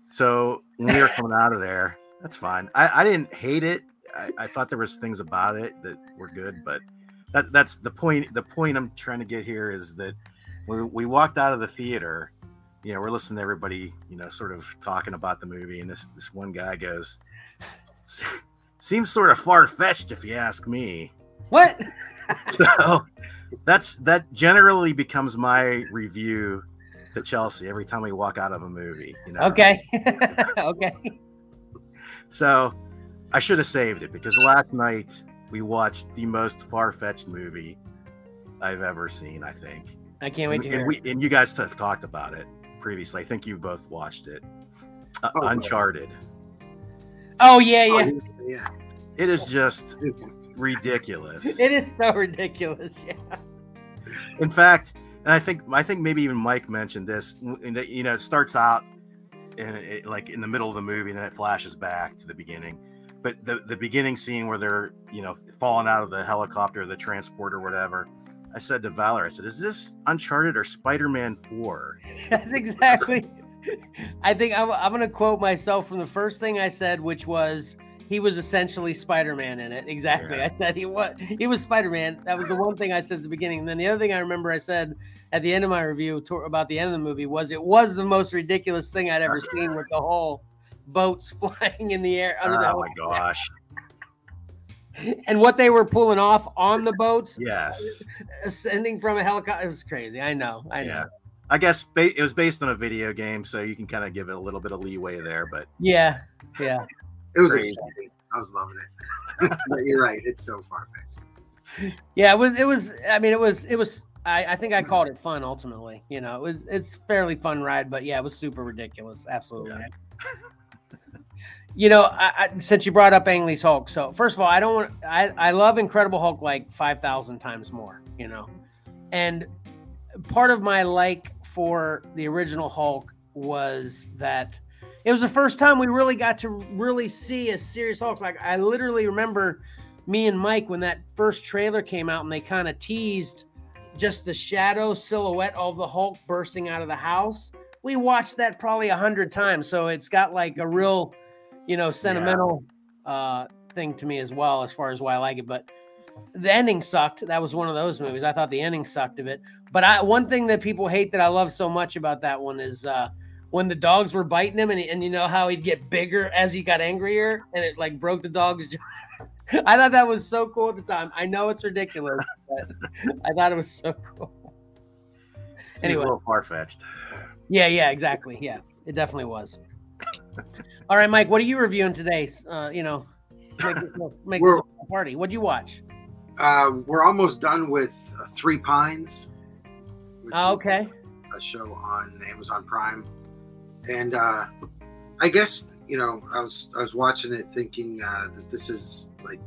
So when we were coming out of there, that's fine. I, I didn't hate it. I, I thought there was things about it that were good, but that that's the point. The point I'm trying to get here is that when we walked out of the theater, you know, we're listening to everybody, you know, sort of talking about the movie, and this this one guy goes, "Seems sort of far fetched, if you ask me." What? <laughs> so that's that generally becomes my review to Chelsea every time we walk out of a movie. You know. Okay. <laughs> okay. So I should have saved it because last night we watched the most far fetched movie I've ever seen. I think. I can't wait and, to hear. And, we, and you guys have talked about it previously. I think you've both watched it. Uh, oh, Uncharted. Oh yeah, yeah. Oh, yeah. It is just ridiculous. It is so ridiculous. Yeah. In fact, and I think I think maybe even Mike mentioned this. You know, it starts out in it, like in the middle of the movie, and then it flashes back to the beginning. But the the beginning scene where they're you know falling out of the helicopter, the transport or whatever. I said to Valor, I said, "Is this Uncharted or Spider-Man 4? <laughs> That's exactly. I think I'm, I'm going to quote myself from the first thing I said, which was he was essentially Spider-Man in it. Exactly. Yeah. I said he was he was Spider-Man. That was the one thing I said at the beginning. And then the other thing I remember I said at the end of my review to, about the end of the movie was it was the most ridiculous thing I'd ever seen with the whole boats <laughs> flying in the air under the Oh my gosh! <laughs> and what they were pulling off on the boats, Yes, uh, ascending from a helicopter. It was crazy. I know. I know. yeah. I guess ba- it was based on a video game, so you can kind of give it a little bit of leeway there. But Yeah. Yeah. It was Crazy. exciting. I was loving it. <laughs> but you're right. It's so far fetched. Yeah, it was. It was. I mean, it was. It was. I, I think I hmm. called it fun. Ultimately, you know, it was. It's fairly fun ride, but yeah, it was super ridiculous. Absolutely. <laughs> you know, I, I, since you brought up Ang Lee's Hulk, so first of all, I don't want. I I love Incredible Hulk like five thousand times more. You know, and part of my like for the original Hulk was that it was the first time we really got to really see a serious Hulk. Like I literally remember me and Mike when that first trailer came out and they kind of teased just the shadow silhouette of the Hulk bursting out of the house. We watched that probably a hundred times, so it's got like a real, you know, sentimental uh, thing to me as well, as far as why I like it. But the ending sucked. That was one of those movies. I thought the ending sucked of it. But I one thing that people hate that I love so much about that one is uh, when the dogs were biting him, and, and you know how he'd get bigger as he got angrier, and it like broke the dog's <laughs> jaw. <laughs> I thought that was so cool at the time. I know it's ridiculous, but I thought it was so cool. Seems Anyway. a little far fetched. Yeah, yeah, exactly. Yeah, it definitely was. All right, Mike, what are you reviewing today? Uh, you know, make, this- <laughs> make this a party. What'd you watch? Uh, we're almost done with uh, Three Pines. Oh, okay. A show on Amazon Prime, and uh, I guess you know I was I was watching it thinking uh, that this is like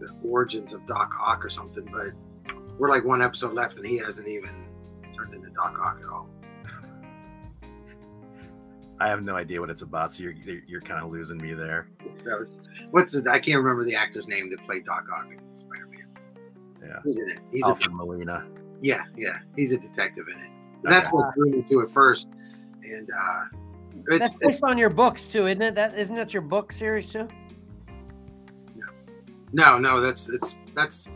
the origins of Doc Ock or something, but we're like one episode left and he hasn't even turned into Doc Ock at all. <laughs> I have no idea what it's about, so you're you're, kind of losing me there. Was, what's it? I can't remember the actor's name that played Doc Ock in Spider-Man. Yeah. He's in it. He's a Alfred Molina. Yeah, yeah, he's a detective in it. And that's what drew me to it first. And uh, it's, That's it's based on your books too, isn't it? That isn't that your book series too? no, no, that's it's that's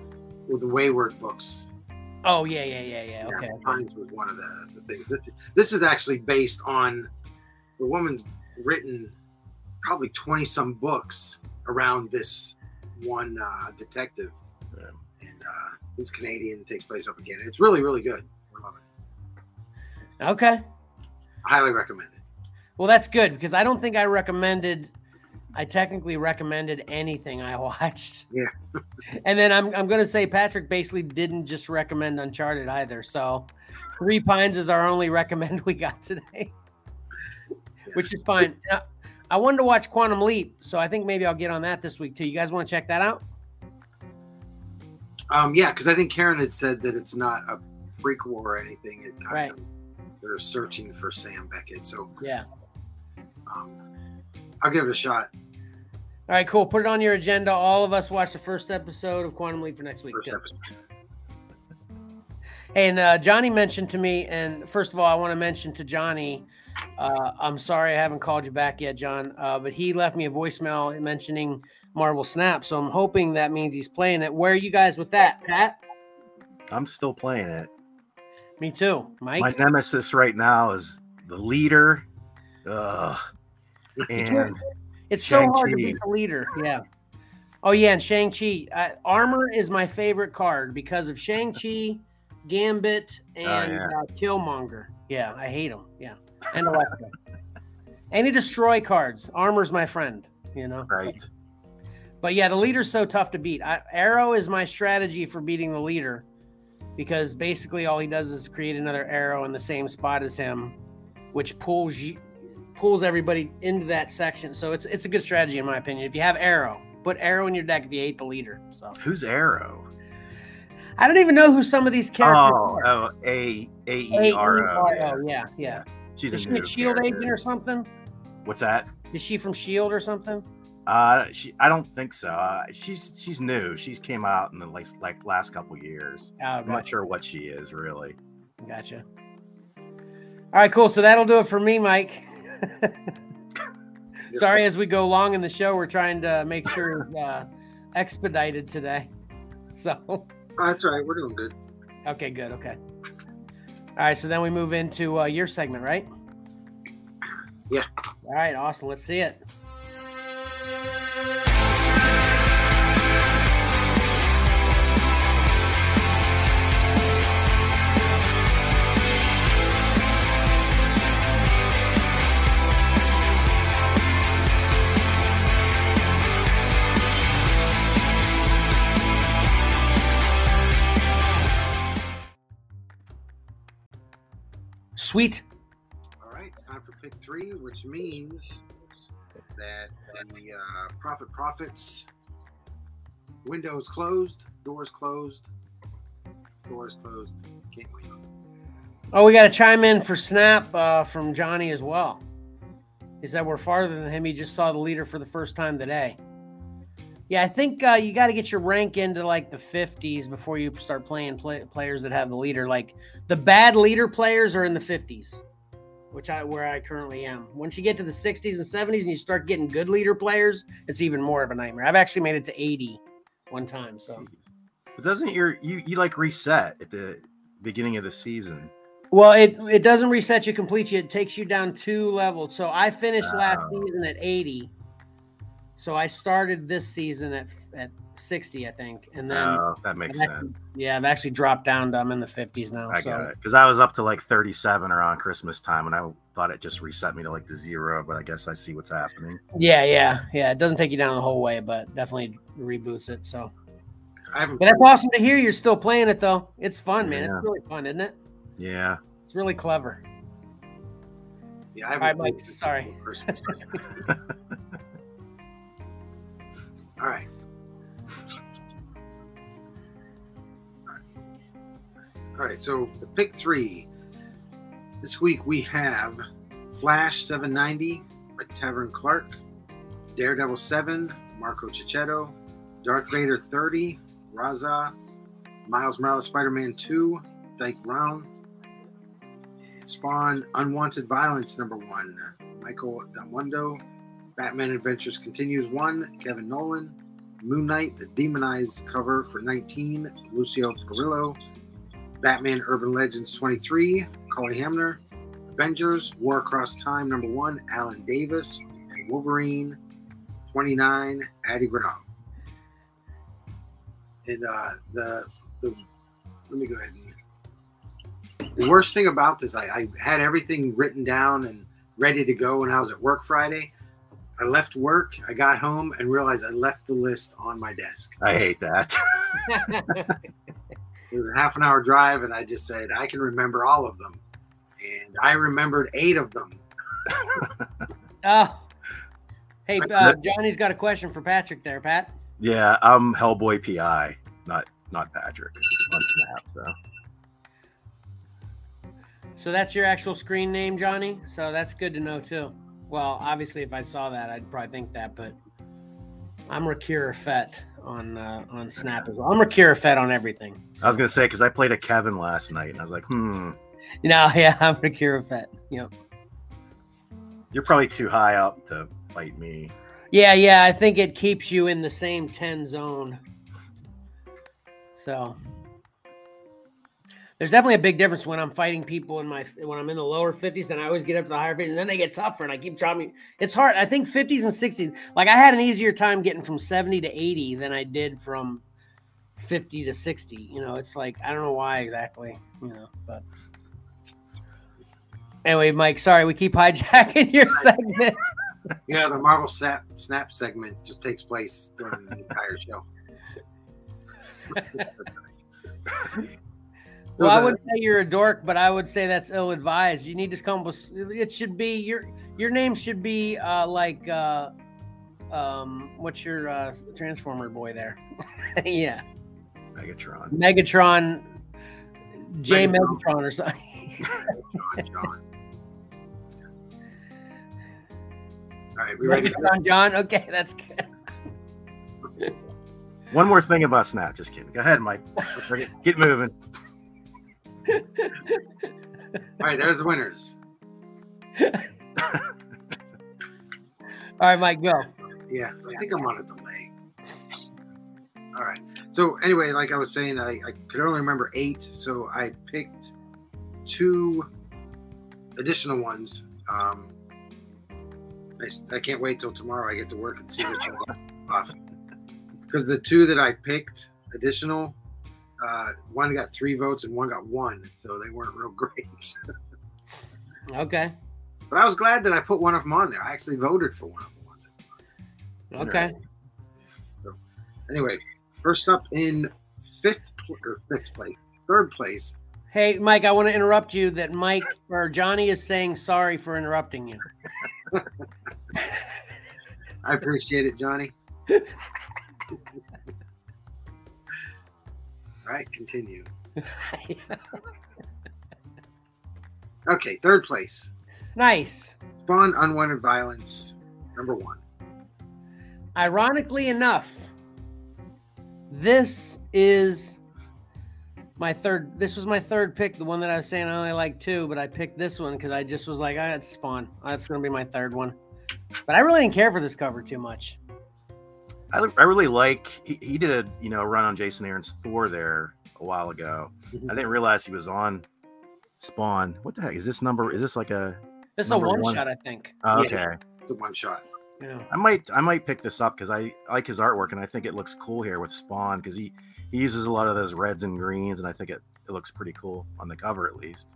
well, the Wayward books. Oh yeah, yeah, yeah, yeah. Yeah, Okay. Pines was one of the, the things. This this is actually based on the woman's written probably twenty some books around this one uh, detective, Yeah. and uh, he's Canadian. Takes place up again. It's really really good. We're loving it. Okay. I highly recommend it. Well, that's good because I don't think I recommended. I technically recommended anything I <laughs> watched. Yeah. and then I'm I'm gonna say Patrick basically didn't just recommend Uncharted either. So, Three Pines is our only <laughs> recommend we got today, <laughs> which is fine. Uh, I wanted to watch Quantum Leap, so I think maybe I'll get on that this week too. You guys want to check that out? Um, yeah, because I think Karen had said that it's not a prequel or anything. It Right. of they're searching for Sam Beckett, so Yeah. Um, I'll give it a shot. All right, cool. Put it on your agenda. All of us watch the first episode of Quantum Leap for next week. First Good. episode. And uh, Johnny mentioned to me, and first of all, I want to mention to Johnny, uh, I'm sorry I haven't called you back yet, John, uh, but he left me a voicemail mentioning Marvel Snap. So I'm hoping that means he's playing it. Where are you guys with that, Pat? I'm still playing it. Me too, Mike. My nemesis right now is the leader. Ugh. And <laughs> it's so hard to Shang-Chi. beat the leader. Yeah. Oh yeah, and Shang Chi. Uh, Armor is my favorite card because of Shang Chi, Gambit, and yeah. uh, Killmonger. Yeah, I hate them. Yeah, and Electro. Any destroy cards. Armor's my friend. You know. right. But yeah, the leader's so tough to beat. I, Aero is my strategy for beating the leader because basically all he does is create another Aero in the same spot as him, which pulls you pulls everybody into that section. So it's it's a good strategy in my opinion. If you have Aero, put Aero in your deck if you hate the leader. So Who's Aero? I don't even know who some of these characters Oh, are. oh, A A E R O. Yeah, yeah. She's Is a she a shield character. agent or something? What's that? Is she from Shield or something? Uh, she. I don't think so. Uh, she's she's new. She's came out in the like like last couple years. Oh, I'm not sure what she is really. Gotcha. All right, cool. So that'll do it for me, Mike. <laughs> Sorry, as we go along in the show, we're trying to make sure it's uh, expedited today. <laughs> So, Oh, that's all right. We're doing good. okay, good. Okay. All right, so then we move into uh, your segment, right? Yeah. All right, awesome. Let's see it. Sweet. All right, time for pick three, which means that the uh, Prophet Profits windows closed, doors closed, doors closed. Can't wait. Oh, we got to chime in for Snap uh, from Johnny as well. He said we're farther than him. He just saw the leader for the first time today. Yeah, I think uh, you got to get your rank into like the 50s before you start playing play- players that have the leader. Like the bad leader players are in the 50s, which I where I currently am. Once you get to the 60s and 70s and you start getting good leader players, it's even more of a nightmare. I've actually made it to 80 one time. So But doesn't your you you like reset at the beginning of the season? Well, it it doesn't reset you completely. It takes you down two levels. So I finished last season at 80. So I started this season at at 60, I think, and then Oh, that makes I've sense. actually- yeah, I've actually dropped down. To, I'm in the 50s now. I so got it because I was up to like 37 around Christmas time, and I thought it just reset me to like the zero. But I guess I see what's happening. yeah, yeah, yeah. It doesn't take you down the whole way, but definitely reboots it. So, I haven't. but that's awesome to hear. You're still playing it though. It's fun, man. Yeah. It's really fun, isn't it? Yeah, It's really clever. Yeah, I haven't All right, played Mike, sorry. <laughs> All right. All right, so the pick three. This week we have Flash 790 by Taurin Clarke, Daredevil 7, Marco Checchetto, Darth Vader 30, Rahzzah, Miles Morales Spider Man 2, Dike Ruan, Spawn Unwanted Violence number one, Michael Del Mundo, Batman Adventures Continues. One, Kevin Nowlan, Moon Knight, the demonized cover for 19, Lucio Parrillo, Batman Urban Legends 23, Cully Hamner, Avengers War Across Time number one, Alan Davis, and Wolverine 29, Adi Granov. And uh, the, the let me go ahead and the worst thing about this, I, I had everything written down and ready to go when I was at work Friday. I left work, I got home and realized I left the list on my desk. I hate that. <laughs> It was a half an hour drive, and I just said, I can remember all of them. And I remembered eight of them. Oh, hey, uh, Johnny's got a question for Patrick there, Pat. yeah, I'm Hellboy PI, not not Patrick. Snap, so. So that's your actual screen name, Johnny. So that's good to know too. Well, obviously, if I saw that, I'd probably think that, but I'm Rakira Fett on uh, on Snap as well. I'm Rakira Fett on everything. I was gonna say because I played a Kevin last night, and I was like, hmm, You know, <laughs> yeah, I'm Rakira Fett. Yep. you're probably too high up to fight me. Yeah, yeah. I think it keeps you in the same 10 zone. So there's definitely a big difference when I'm fighting people in my when I'm in the lower 50s and I always get up to the higher 50s and then they get tougher and I keep dropping. It's hard. I think 50s and 60s. Like I had an easier time getting from 70 to 80 than I did from 50 to 60. You know, it's like I don't know why exactly, you know, but Anyway, Mike, sorry, we keep <laughs> hijacking your segment. <laughs> Yeah, the Marvel Snap, Snap segment just takes place during the entire show. <laughs> Well, I wouldn't say you're a dork, but I would say that's ill advised. You need to come with it should be your your name should be uh like uh um what's your uh transformer boy there? <laughs> yeah. Megatron. Megatron J Megatron. Megatron or something. John, <laughs> John. All right, we ready? Megatron John. Okay, that's good. One more thing about Snap. Just kidding. Go ahead, Mike. <laughs> Get moving. All right, there's the winners. <laughs> All right, Mike, go. Yeah, I think I'm on a delay. All right. So anyway, like I was saying, I, I could only remember eight, so I picked two additional ones. Um, I, I can't wait till tomorrow. I get to work and see which ones <laughs> off. Because the two that I picked additional, uh, one got three votes and one got one, so they weren't real <laughs> great. Okay. but I was glad that I put one of them on there. I actually voted for one of the ones. Okay. Anyway, first up in fifth or fifth place, third place. Hey, Mike, I want to interrupt you that Mike or Johnny is saying sorry for interrupting you. <laughs> I appreciate it, Johnny. <laughs> Right, continue. <laughs> Okay, third place. nice. Spawn Unwanted Violence, number one. Ironically enough, this is my third. This was my third pick. The one that I was saying I only like two, but I picked this one because I just was like, ah, I had Spawn. That's going to be my third one. But I really didn't care for this cover too much. I, I really like he, he did a you know run on Jason Aaron's Thor there a while ago. I mm-hmm. didn't realize he was on Spawn. What the heck is this number? Is this like a This is a one, one. shot, I think. oh, Yeah. okay? It's a one shot. Yeah. I might I might pick this up because I like his artwork and I think it looks cool here with Spawn because he he uses a lot of those reds and greens and I think it, it looks pretty cool on the cover at least.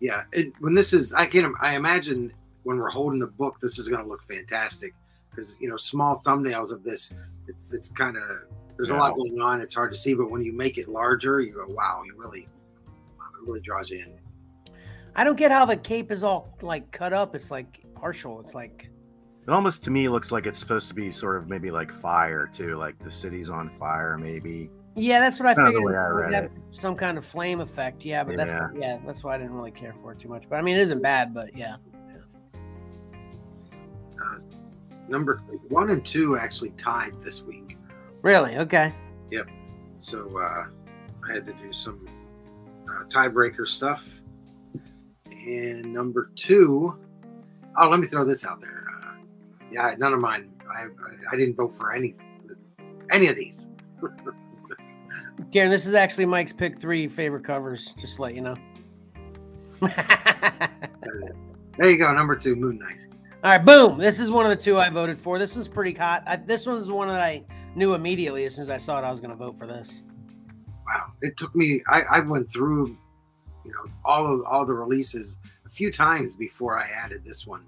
Yeah, it, when this is, I can, I imagine when we're holding the book, this is going to look fantastic because you know, small thumbnails of this, it's, it's kind of there's a lot going on. It's hard to see, but when you make it larger, you go, wow, you really, wow, it really draws you in. I don't get how the cape is all like cut up. It's like partial. It's like It almost to me looks like it's supposed to be sort of maybe like fire too, like the city's on fire maybe. yeah, that's what I Kinda the figured. way I read it. Some kind of flame effect. Yeah, but that's Yeah. yeah, that's why I didn't really care for it too much. But I mean, it isn't bad. But yeah. Number one and two actually tied this week, Really? Okay. Yep. So uh, I had to do some uh, tiebreaker stuff. And number two, oh, let me throw this out there. Uh, yeah, none of mine. I, I I didn't vote for any any of these. <laughs> Garen, this is actually Mike's pick three favorite covers. Just to let you know. <laughs> There you go, number two, Moon Knight. Right, boom. This is one of the two I voted for. This one's pretty hot. I, this one's one that I knew immediately as soon as I saw it. I was going to vote for this. Wow, it took me. I, I went through, you know, all of all the releases a few times before I added this one.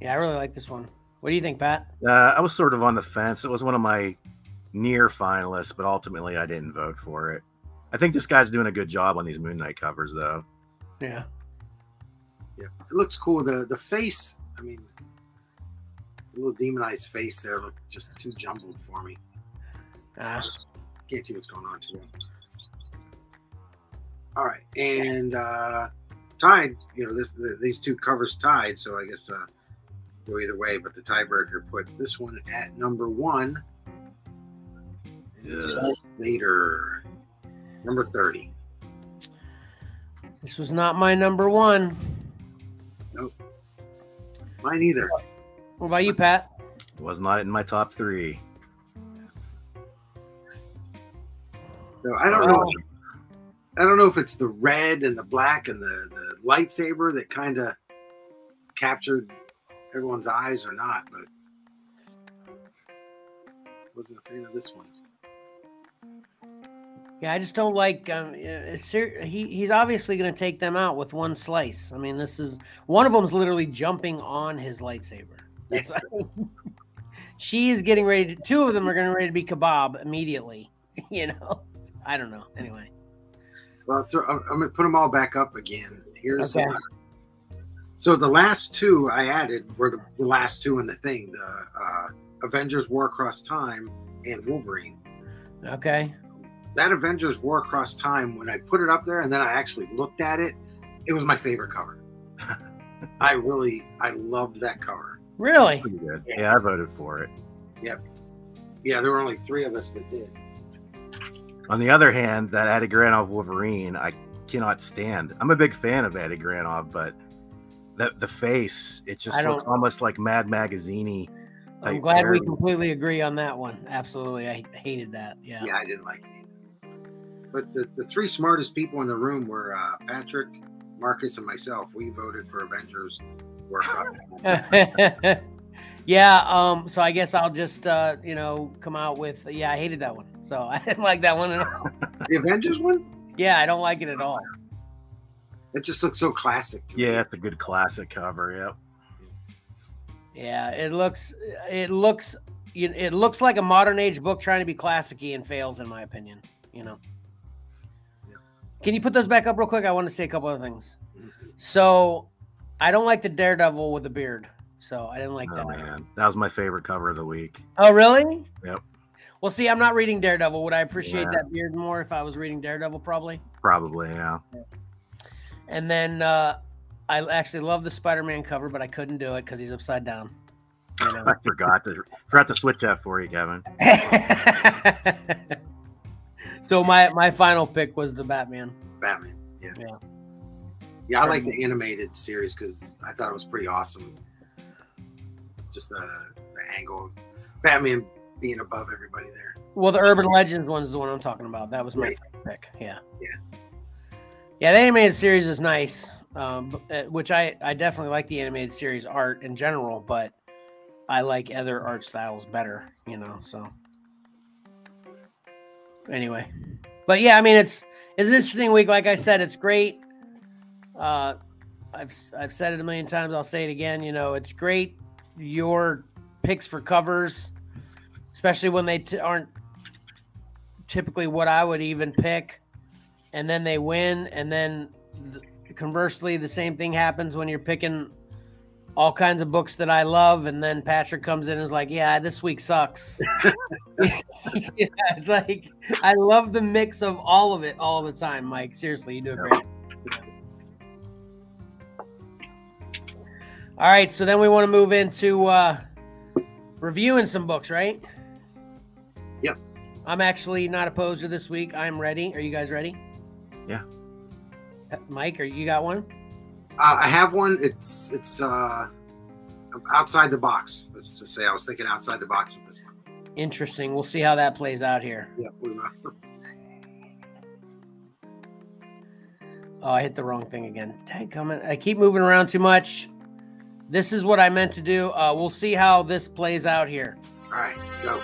Yeah, I really like this one. What do you think, Pat? Uh, I was sort of on the fence. It was one of my near finalists, but ultimately I didn't vote for it. I think this guy's doing a good job on these Moon Knight covers though. Yeah. Yeah, it looks cool. The the face, I mean, the little demonized face there looked just too jumbled for me. Ah, Can't see what's going on too well. All right, and uh, tied. You know, this the, these two covers tied, so I guess uh, go either way. But the tiebreaker put this one at number one. Later, number thirty. this was not my number one. Mine either. What about you, Pat? Was not in my top three. So I don't know. I don't know if it's the red and the black and the, the lightsaber that kind of captured everyone's eyes or not, but wasn't a fan of this one. Yeah, I just don't like. Um, ser- he he's obviously going to take them out with one slice. I mean, this is one of them's literally jumping on his lightsaber. <laughs> That's, <laughs> she is getting ready. To, two of them are getting ready to be kebab immediately. <laughs> You know, I don't know. Anyway, Well, so I'm, I'm gonna put them all back up again. Here's Okay. uh, so the last two I added were the, the last two in the thing: the uh, Avengers War Across Time and Wolverine. Okay. That Avengers War Across Time, when I put it up there and then I actually looked at it, it was my favorite cover. <laughs> I really, I loved that cover. Really? Pretty good. Yeah. Yeah, I voted for it. Yep. Yeah, there were only three of us that did. On the other hand, that Adi Granov Wolverine, I cannot stand. I'm a big fan of Adi Granov, but the the face, it just looks almost like Mad Magazine. I'm type glad we completely agree on that one. Absolutely. I hated that. Yeah. Yeah, I didn't like it either. But the, the three smartest people in the room were uh, Patrick, Marcus, and myself. We voted for Avengers War <laughs> yeah. Um, so I guess I'll just uh, you know, come out with yeah, I hated that one. So <laughs> I didn't like that one at all. the Avengers one? Yeah, I don't like it at all. It just looks so classic. To me. Yeah, it's a good classic cover. Yep. Yeah, it looks it looks it looks like a modern age book trying to be classicy and fails in my opinion. You know. Can you put those back up real quick? I want to say a couple other things. So, I don't like the Daredevil with the beard. So I didn't like Oh that. man, that was my favorite cover of the week. Oh, really? Yep. Well, see, I'm not reading Daredevil. Would I appreciate Yeah. that beard more if I was reading Daredevil? Probably. Probably, yeah. And then uh, I actually love the Spider-Man cover, but I couldn't do it because he's upside down. You know? <laughs> I forgot to forgot to switch that for you, Kevin. <laughs> so my my final pick was the Batman. Batman. Yeah. Yeah. Yeah, I like the animated series because I thought it was pretty awesome. Just the, the angle of Batman being above everybody there. Well, the Urban Legends one is the one I'm talking about. That was my Right. pick. Yeah. Yeah. Yeah, the animated series is nice, um, uh, which I I definitely like the animated series art in general, but I like other art styles better. You know, so anyway, but yeah, I mean it's it's an interesting week. Like I said, it's great. Uh, I've I've said it a million times. I'll say it again. You know, it's great. Your picks for covers, especially when they t- aren't typically what I would even pick, and then they win, and then th- conversely, the same thing happens when you're picking all kinds of books that I love, and then Patrick comes in and is like, "Yeah, this week sucks." <laughs> <laughs> yeah, it's like I love the mix of all of it all the time, Mike. Seriously, you do a great. All right, so then we want to move into uh, reviewing some books, right? Yep. I'm actually not opposed to this week. I'm ready. Are you guys ready? Yeah. Uh, Mike, are you got one? Uh, I have one. It's it's uh outside the box. Let's just say I was thinking outside the box with this one. Interesting. We'll see how that plays out here. Yeah, we will. <laughs> Oh, I hit the wrong thing again. Tag comment. I keep moving around too much. This is what I meant to do. Uh, we'll see how this plays out here. All right, go.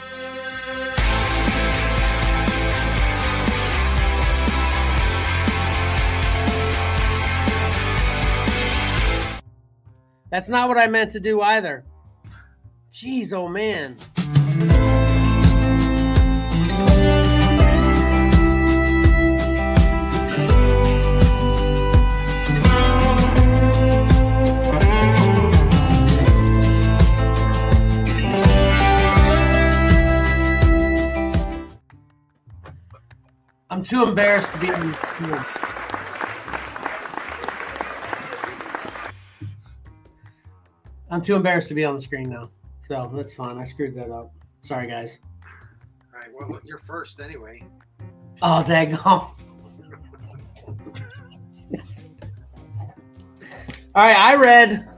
That's not what I meant to do either. Jeez, oh man. I'm too embarrassed to be on the screen. I'm too embarrassed to be on the screen now. So that's fine. I screwed that up. Sorry, guys. All right, well, you're first anyway. Oh, daggone. <laughs> All right, I read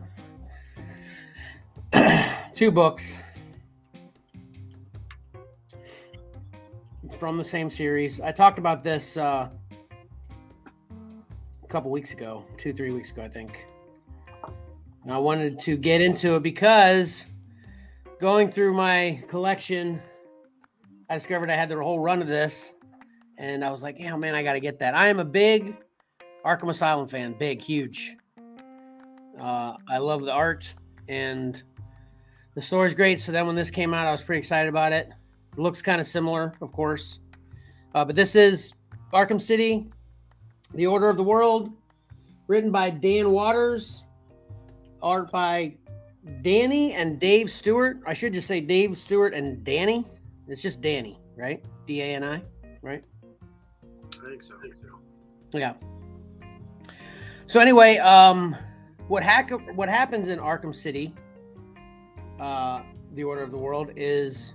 <clears throat> two books from the same series. I talked about this uh, a couple weeks ago, two, three weeks ago, I think. I wanted to get into it because going through my collection, I discovered I had the whole run of this, and I was like, "Yeah, man, I got to get that." I am a big Arkham Asylum fan, big, huge. Uh, I love the art, and the story's great. So then, when this came out, I was pretty excited about it. It looks kind of similar, of course, uh, but this is Arkham City, The Order of the World, written by Dan Watters, art by Dani and Dave Stewart. I should just say Dave Stewart and Dani. It's just Dani, right? D A N I, right? I think so. I think so. Yeah. So anyway, um, what hack what happens in Arkham City, uh, the Order of the World, is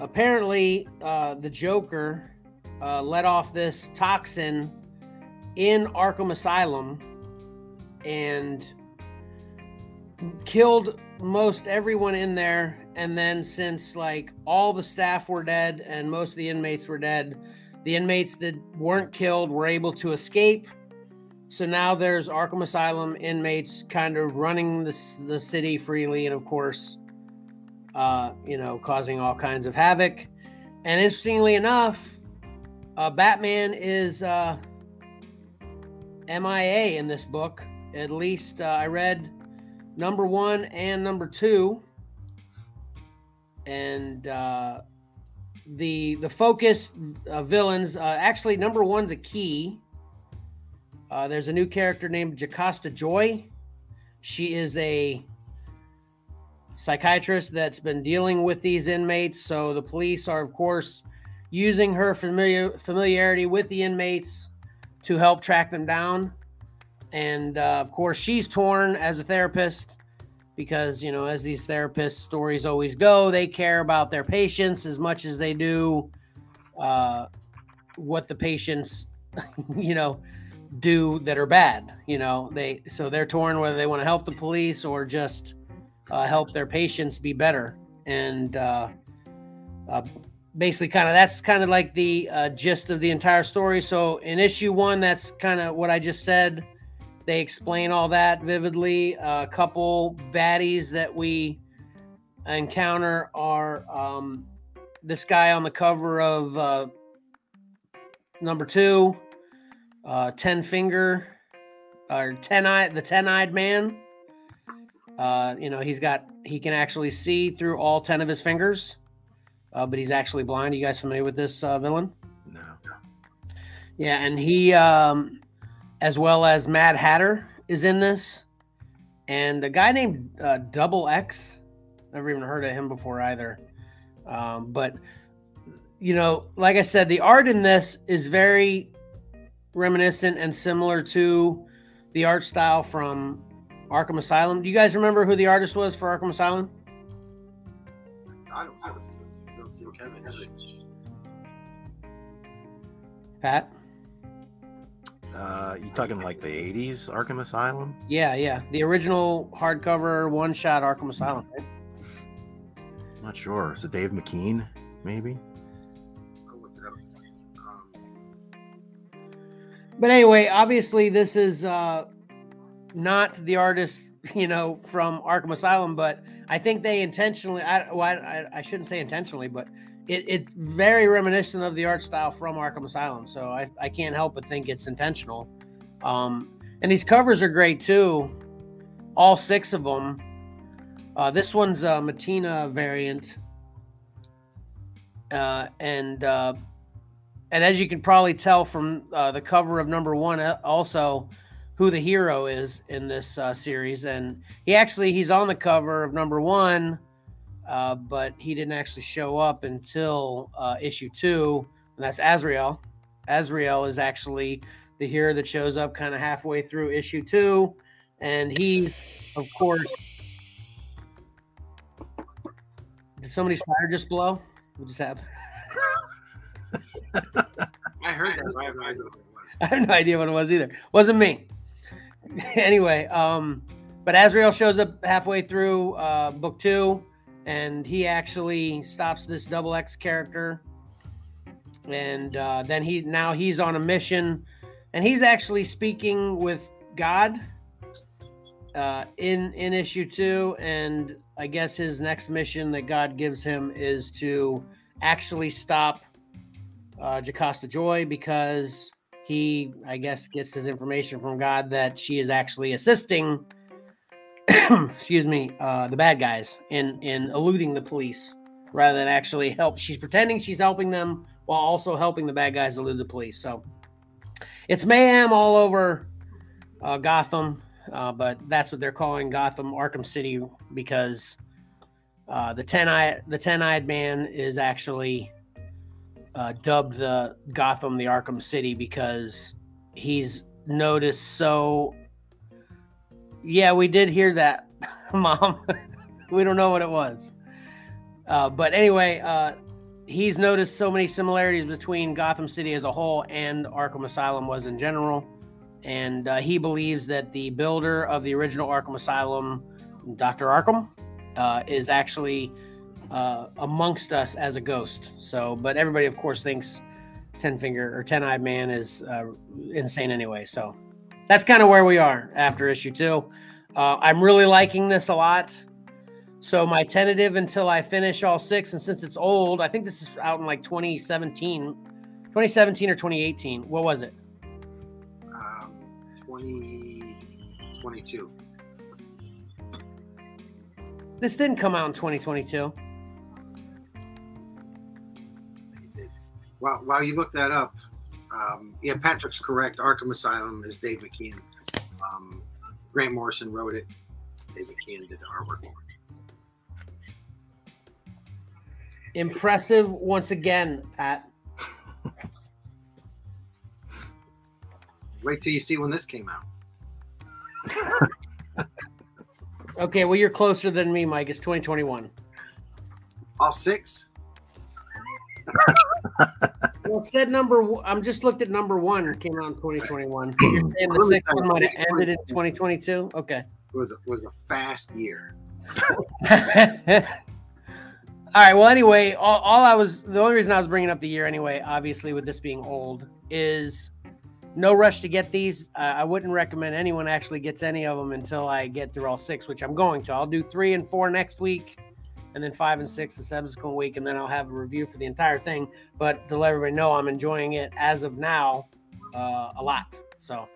apparently uh, the Joker uh, let off this toxin in Arkham Asylum and killed most everyone in there. And then, since like all the staff were dead and most of the inmates were dead, the inmates that weren't killed were able to escape. So now there's Arkham Asylum inmates kind of running the, the city freely, and of course, uh, you know, causing all kinds of havoc. And interestingly enough, uh, Batman is uh, MIA in this book. At least uh, I read number one and number two, and uh, the the focus villains. Uh, actually, number one's a key. Uh, there's a new character named Jocasta Joy. She is a psychiatrist that's been dealing with these inmates. So the police are, of course, using her familiar familiarity with the inmates to help track them down. And uh, of course, she's torn as a therapist because, you know, as these therapist stories always go, they care about their patients as much as they do uh, what the patients, <laughs> you know, do that are bad. You know, they so they're torn whether they want to help the police or just uh, help their patients be better. And uh, uh, basically, kind of that's kind of like the uh, gist of the entire story. So in issue one, that's kind of what I just said. They explain all that vividly. a couple baddies that we encounter are um, this guy on the cover of uh, number two, uh, Ten Finger, or Ten Eye, the Ten Eyed Man. Uh, you know, he's got he can actually see through all ten of his fingers, uh, but he's actually blind. Are you guys familiar with this uh, villain? No. Yeah, and he, um, as well as Mad Hatter, is in this, and a guy named uh, Double X. Never even heard of him before either. Um, but you know, like I said, the art in this is very reminiscent and similar to the art style from Arkham Asylum. Do you guys remember who the artist was for Arkham Asylum? I don't, I don't see Kevin. Pat? Uh, you talking like the '80s Arkham Asylum? Yeah, yeah, the original hardcover one-shot Arkham Asylum. Right? Not sure. Is it Dave McKean? Maybe. Um, But anyway, obviously, this is uh, not the artist, <laughs> you know, from Arkham Asylum, but I think they intentionally, I, well, I, I shouldn't say intentionally, but it, it's very reminiscent of the art style from Arkham Asylum. So I, I can't help but think it's intentional. Um, and these covers are great too. All six of them. Uh, this one's a Mattina variant. Uh, and uh, and as you can probably tell from uh, the cover of number one, uh, also who the hero is in this uh, series, and he actually he's on the cover of number one, uh, but he didn't actually show up until uh, issue two, and that's Azrael. Azrael is actually the hero that shows up kind of halfway through issue two, and he, of course, did somebody's fire just blow? What just happened? I heard that. I have no idea what it was. I have no idea what it was either. Wasn't me. <laughs> anyway, um, but Azrael shows up halfway through uh, book two, and he actually stops this double X character, and uh, then he now he's on a mission, and he's actually speaking with God uh, in in issue two, and I guess his next mission that God gives him is to actually stop uh, Joy because he, I guess, gets his information from God that she is actually assisting, <clears throat> excuse me, uh, the bad guys in in eluding the police rather than actually help. She's pretending she's helping them while also helping the bad guys elude the police. So it's mayhem all over uh, Gotham, uh, but that's what they're calling Gotham Arkham City because uh, the ten eye the ten eyed man is actually uh, dubbed the Gotham the Arkham City because he's noticed so. Yeah, we did hear that, <laughs> Mom. <laughs> we don't know what it was, uh, but anyway, uh, he's noticed so many similarities between Gotham City as a whole and Arkham Asylum was in general, and uh, he believes that the builder of the original Arkham Asylum, Doctor Arkham, uh, is actually uh, amongst us as a ghost. So, but everybody, of course, thinks Ten Finger or Ten Eyed Man is uh, insane anyway. So, that's kind of where we are after issue two. Uh, I'm really liking this a lot. So, my tentative until I finish all six, and since it's old, I think this is out in like 2017, 2017 or 2018. What was it? Um, 2022. This didn't come out in 2022. While, while you look that up, um, yeah, Patrick's correct. Arkham Asylum is Dave McKean. Um, Grant Morrison wrote it. Dave McKean did the artwork. Impressive once again, Pat. Wait till you see when this came out. <laughs> Okay, well, you're closer than me, Mike. It's 2021. All six? <laughs> Well, it said number. one- I'm just looked at number one. It came out in 2021. You're <clears throat> saying the sixth one might have ended in 2022. Okay. was a, was a fast year. <laughs> all right. Well, anyway, all, all I was the only reason I was bringing up the year anyway, obviously with this being old, is no rush to get these. Uh, I wouldn't recommend anyone actually gets any of them until I get through all six, which I'm going to. I'll do three and four next week, and then five and six the subsequent week, and then I'll have a review for the entire thing. But to let everybody know, I'm enjoying it as of now uh, a lot. So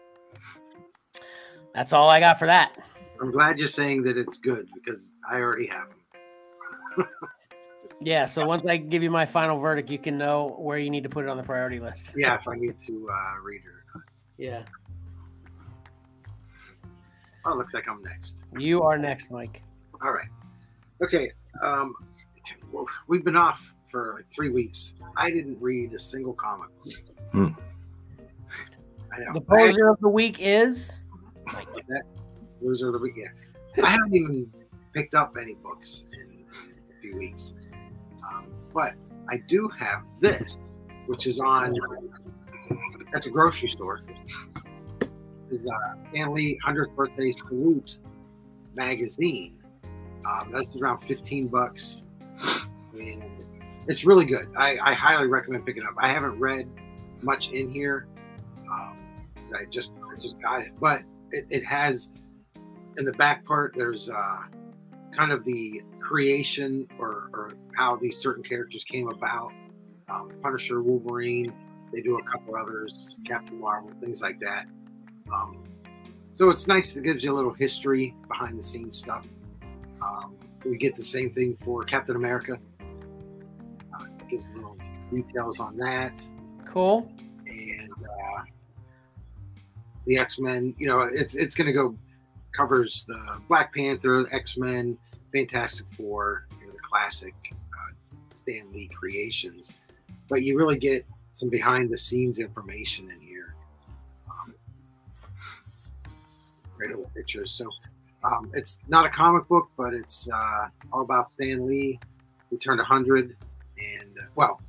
that's all I got for that. I'm glad you're saying that it's good because I already have them. Yeah, so once I give you my final verdict, you can know where you need to put it on the priority list. <laughs> Yeah, if I need to uh, read it. Yeah. Oh, looks like I'm next. You are next, Mike. All right. Okay. Um, well, we've been off for like three weeks. I didn't read a single comic. Hmm. I know. The poser of the week is I, that, those are the week. Yeah. I haven't even picked up any books in, in a few weeks. Um, but I do have this, which is on at the grocery store. This is uh, Stan Lee 100th Birthday Salute magazine. Um, that's around 15 bucks. And it's really good. I, I highly recommend picking up. I haven't read much in here. Um, I just I just got it, but it, it has in the back part. There's uh, kind of the creation or, or how these certain characters came about. Um, Punisher, Wolverine. They do a couple others, Captain Marvel, things like that. Um, so it's nice. It gives you a little history, behind the scenes stuff. Um, we get the same thing for Captain America. Uh, gives little details on that cool. and uh, the X Men. You know, it's it's going to go covers the Black Panther, X Men, Fantastic Four, you know, the classic uh, Stan Lee creations. But you really get some behind the scenes information in here. Um, great little pictures. So um, it's not a comic book, but it's uh, all about Stan Lee, who turned 100. And, uh, well,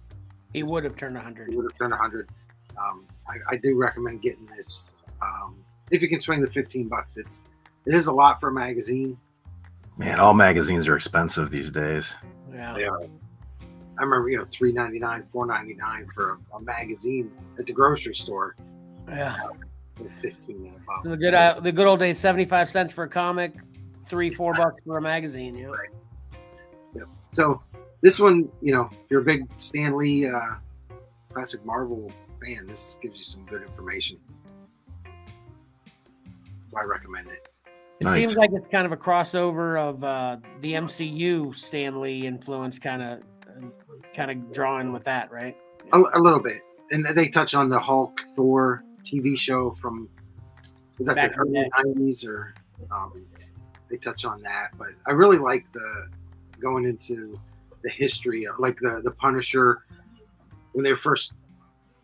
he would have turned 100. He would have turned 100. Um, I, I, do recommend getting this. Um, if you can swing the 15 bucks, it's it is a lot for a magazine. Man, all magazines are expensive these days. Yeah. They are. I remember, you know, three ninety nine, four ninety nine for a, a, magazine at the grocery store. Yeah. 15 the good uh, the good old days 75 cents for a comic three four bucks for a magazine yeah. Right. yeah so this one you know if you're a big stan lee uh, classic marvel fan this gives you some good information. I recommend it. It nice. seems like it's kind of a crossover of uh, the mcu stan lee influence kind of kind of drawing with that right? A, a little bit. And they touch on the hulk thor TV show from was that Back the early nineties or um, they touch on that. But I really like the going into the history of like the the Punisher when they were first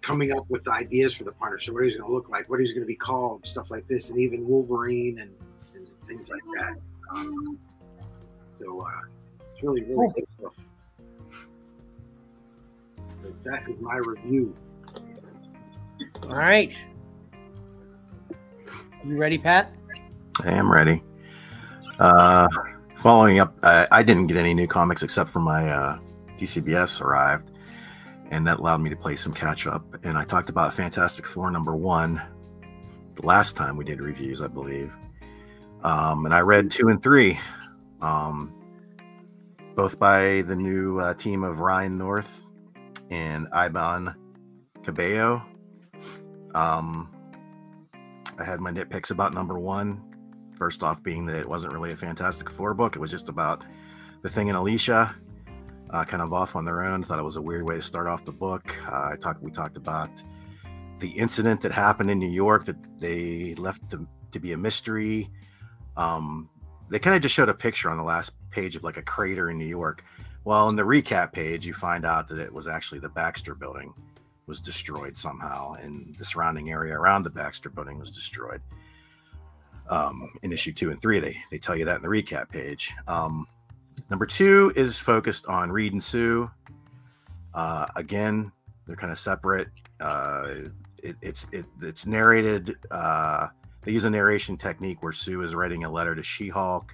coming up with the ideas for the Punisher, what he's going to look like, what he's going to be called, stuff like this, and even Wolverine and, and things like that. Um, so uh, it's really really good stuff. So that is my review. All right. You ready, Pat? I am ready. Uh, following up, I, I didn't get any new comics except for my uh, DCBS arrived, and that allowed me to play some catch up. And I talked about Fantastic Four number one the last time we did reviews, I believe. Um, and I read two and three, um, both by the new uh, team of Ryan North and Iban Coello. Um, I had my nitpicks about number one. First off, being that it wasn't really a Fantastic Four book, it was just about the thing and Alicia, uh, kind of off on their own. Thought it was a weird way to start off the book. Uh, I talked, we talked about the incident that happened in New York that they left to, to be a mystery. Um, they kind of just showed a picture on the last page of like a crater in New York. Well, in the recap page, you find out that it was actually the Baxter building was destroyed somehow, and the surrounding area around the Baxter building was destroyed. Um, in issue two and three, they they tell you that in the recap page. Um, number two is focused on Reed and Sue. Uh, again, they're kind of separate. Uh, it, it's it, it's narrated. Uh, they use a narration technique where Sue is writing a letter to She-Hulk,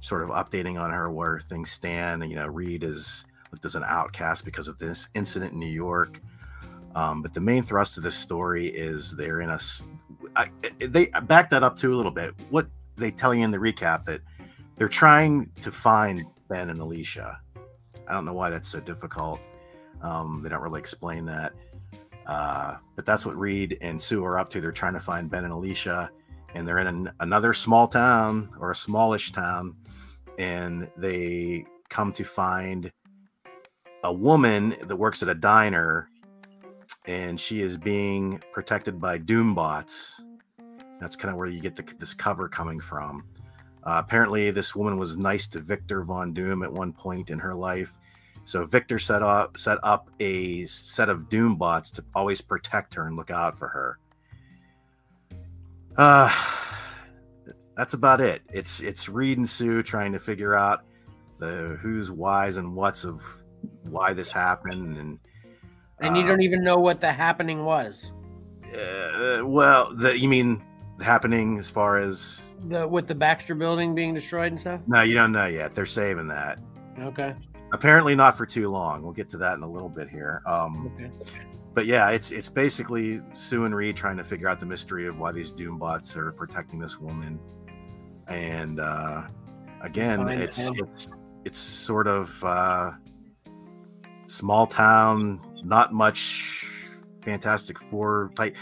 sort of updating on her where things stand. And, you know, Reed is looked as an outcast because of this incident in New York. Um, but the main thrust of this story is they're in a. I, they back that up too a little bit. What they tell you in the recap that they're trying to find Ben and Alicia. I don't know why that's so difficult. Um, they don't really explain that. Uh, but that's what Reed and Sue are up to. They're trying to find Ben and Alicia, and they're in an, another small town or a smallish town, and they come to find a woman that works at a diner, and she is being protected by Doombots. That's kind of where you get the, this cover coming from. Uh, apparently, this woman was nice to Victor Von Doom at one point in her life. So Victor set up set up a set of Doom bots to always protect her and look out for her. Uh that's about it. It's it's Reed and Sue trying to figure out the who's whys and what's of why this happened and And you uh, don't even know what the happening was. uh, well the you mean happening as far as The with the Baxter building being destroyed and stuff. no you don't know yet they're saving that Okay. apparently not for too long we'll get to that in a little bit here um Okay. but yeah, it's it's basically Sue and Reed trying to figure out the mystery of why these Doombots are protecting this woman, and uh, again, it's it's it's sort of uh, small town, not much Fantastic Four type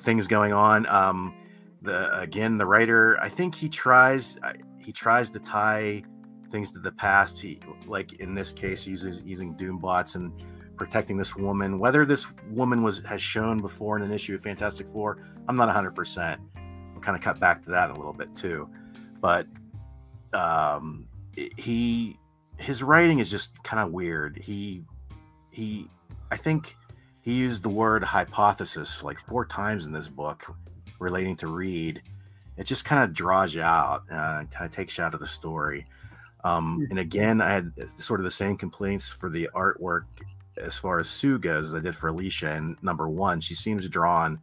things going on. Um, the again, the writer, I think he tries he tries to tie things to the past. He like in this case, uses using Doombots and protecting this woman. Whether this woman was has shown before in an issue of Fantastic Four, I'm not 100. percent We'll kind of cut back to that a little bit too, but um, he his writing is just kind of weird. He he I think he used the word hypothesis like four times in this book relating to Reed. It just kind of draws you out, uh, kind of takes you out of the story. Um, and again, I had sort of the same complaints for the artwork as far as Sue goes as I did for Alicia. And number one, she seems drawn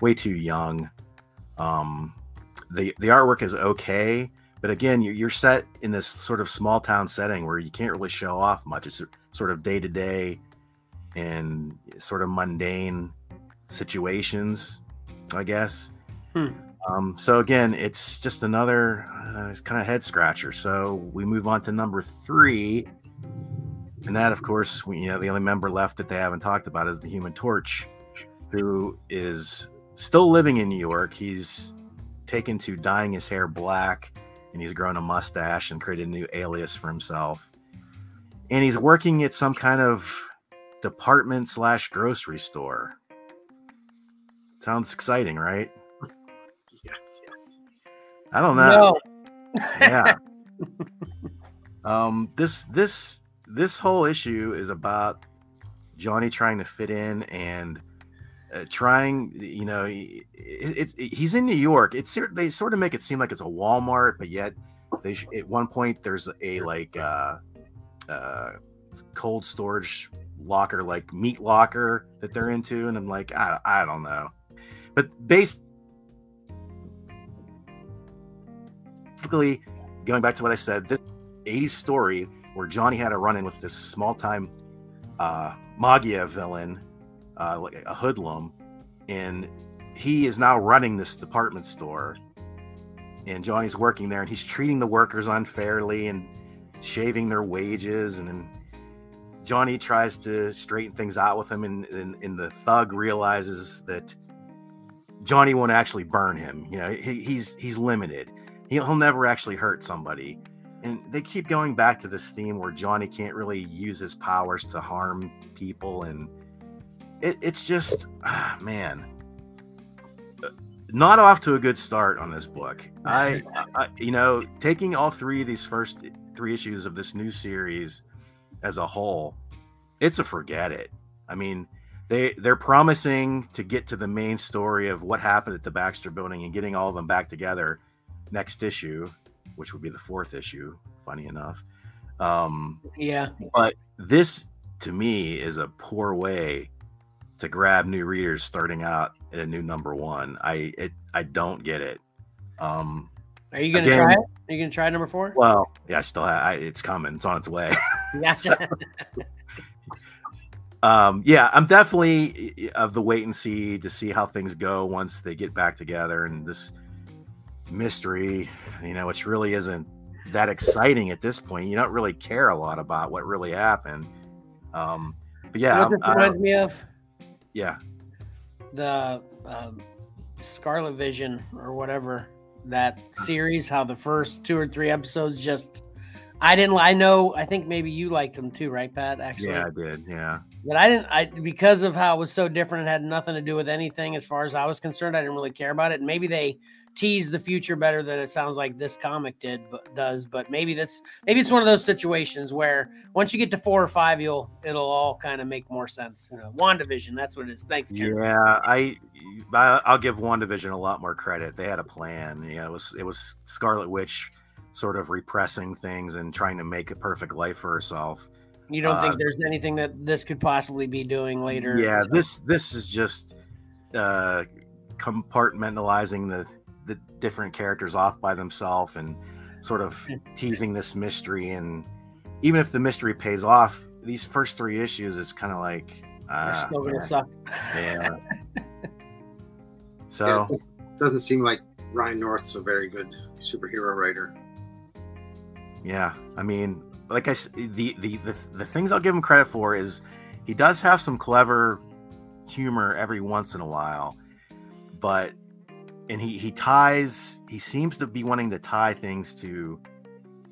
way too young. Um, the the artwork is okay, but again, you're set in this sort of small town setting where you can't really show off much. It's sort of day to day and sort of mundane situations, I guess. Hmm. Um, so again, it's just another uh, it's kind of head scratcher. So we move on to number three, and that, of course, we, you know, the only member left that they haven't talked about is the Human Torch, who is still living in New York. He's taken to dyeing his hair black, and he's grown a mustache and created a new alias for himself. And he's working at some kind of department slash grocery store. Sounds exciting, right? Yeah, I don't know. No. Yeah. <laughs> um this this this whole issue is about Johnny trying to fit in and uh, trying, you know, he- it, it's he's in New York. It's they sort of make it seem like it's a Walmart, but yet they sh- at one point there's a like uh uh cold storage locker like meat locker that they're into and I'm like I, I don't know. But basically going back to what I said, this 80s story where Johnny had a run in with this small time uh, Maggia villain, uh, like a hoodlum, and he is now running this department store. And Johnny's working there, and he's treating the workers unfairly and shaving their wages. And then Johnny tries to straighten things out with him, and, and, and the thug realizes that Johnny won't actually burn him. You know, he, he's he's limited. He'll, he'll never actually hurt somebody and they keep going back to this theme where Johnny can't really use his powers to harm people, and it, it's just, ah, man, not off to a good start on this book. I, <laughs> I, you know, taking all three of these first three issues of this new series as a whole, it's a forget it. I mean, they they're promising to get to the main story of what happened at the Baxter Building and getting all of them back together next issue which would be the fourth issue, funny enough. Um, Yeah. but this, to me, is a poor way to grab new readers starting out at a new number one. I it I don't get it. Um, Are you gonna Again- try it? Are you gonna try number four? well, yeah, I still have, I, it's coming. It's on its way. Yes. <laughs> um, yeah, I'm definitely of the wait and see to see how things go once they get back together and this mystery, you know, which really isn't that exciting at this point. You don't really care a lot about what really happened. Um, but You yeah, know what I reminds me of yeah, the um, Scarlet Vision or whatever that series. How the first two or three episodes just I didn't. I know. I think maybe you liked them too, right, Pat? Actually, yeah, I did. Yeah, But I didn't. I because of how it was so different. It had nothing to do with anything as far as I was concerned. I didn't really care about it. And maybe they tease the future better than it sounds like this comic did, but does. But maybe that's maybe it's one of those situations where once you get to four or five, you'll it'll all kind of make more sense. You know, Wandavision. That's what it is. Thanks, Karen. yeah. I I'll give WandaVision a lot more credit. They had a plan. Know, it was it was Scarlet Witch sort of repressing things and trying to make a perfect life for herself. You don't Uh, think there's anything that this could possibly be doing later? Yeah, this this is just uh compartmentalizing the the different characters off by themselves and sort of teasing this mystery and even if the mystery pays off, these first three issues is kind of like They're uh, still gonna yeah, suck. yeah. <laughs> Yeah, So it doesn't seem like Ryan North's a very good superhero writer. Yeah, I mean, like I s- the the the, the things I'll give him credit for is he does have some clever humor every once in a while, but and he he ties he seems to be wanting to tie things to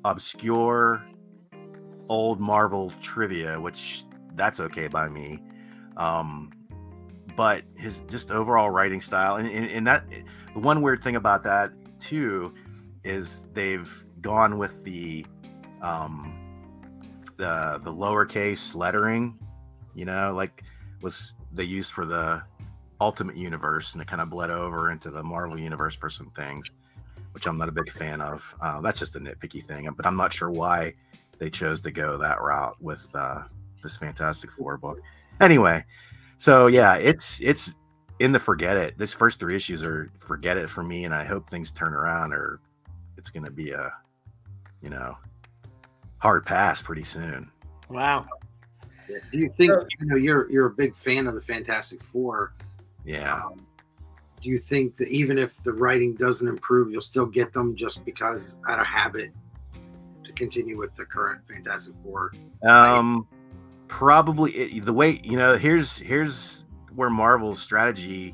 obscure old Marvel trivia, which that's okay by me. Um, but his just overall writing style and, and, and that the one weird thing about that too is they've gone with the um the the lowercase lettering you know like was they used for the ultimate universe and it kind of bled over into the marvel universe for some things which i'm not a big fan of uh, that's just a nitpicky thing but i'm not sure why they chose to go that route with uh this fantastic four book anyway so yeah it's it's in the forget it this first three issues are forget it for me and i hope things turn around or it's going to be a you know hard pass pretty soon Wow. Do you think you know you're you're a big fan of the Fantastic Four? Yeah Um, do you think that even if the writing doesn't improve, you'll still get them just because out of habit to continue with the current Fantastic Four? um probably it, the way you know here's here's where marvel's strategy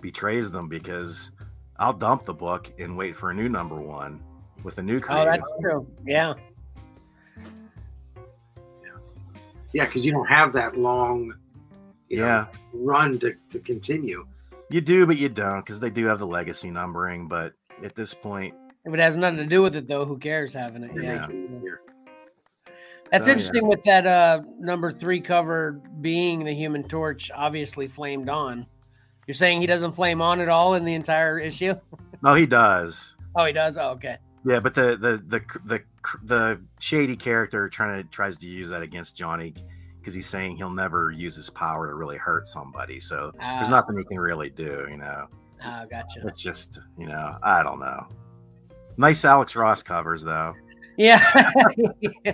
betrays them because i'll dump the book and wait for a new number one with a new creator. Oh, that's true. Yeah. Yeah, because you don't have that long, you know, yeah run to, to continue. You do, but you don't because they do have the legacy numbering. But at this point, If it has nothing to do with it, though, who cares having it? Yeah. Yeah. That's Oh, yeah. interesting with that uh number three cover being the Human Torch, obviously flamed on. You're saying he doesn't flame on at all in the entire issue? <laughs> no, he does. Oh, he does. Oh, okay. Yeah, but the the the the the shady character trying to tries to use that against Johnny because he's saying he'll never use his power to really hurt somebody. So there's Ah. nothing he can really do. You know, Oh, gotcha. it's just you know I don't know. Nice Alex Ross covers though. Yeah. <laughs>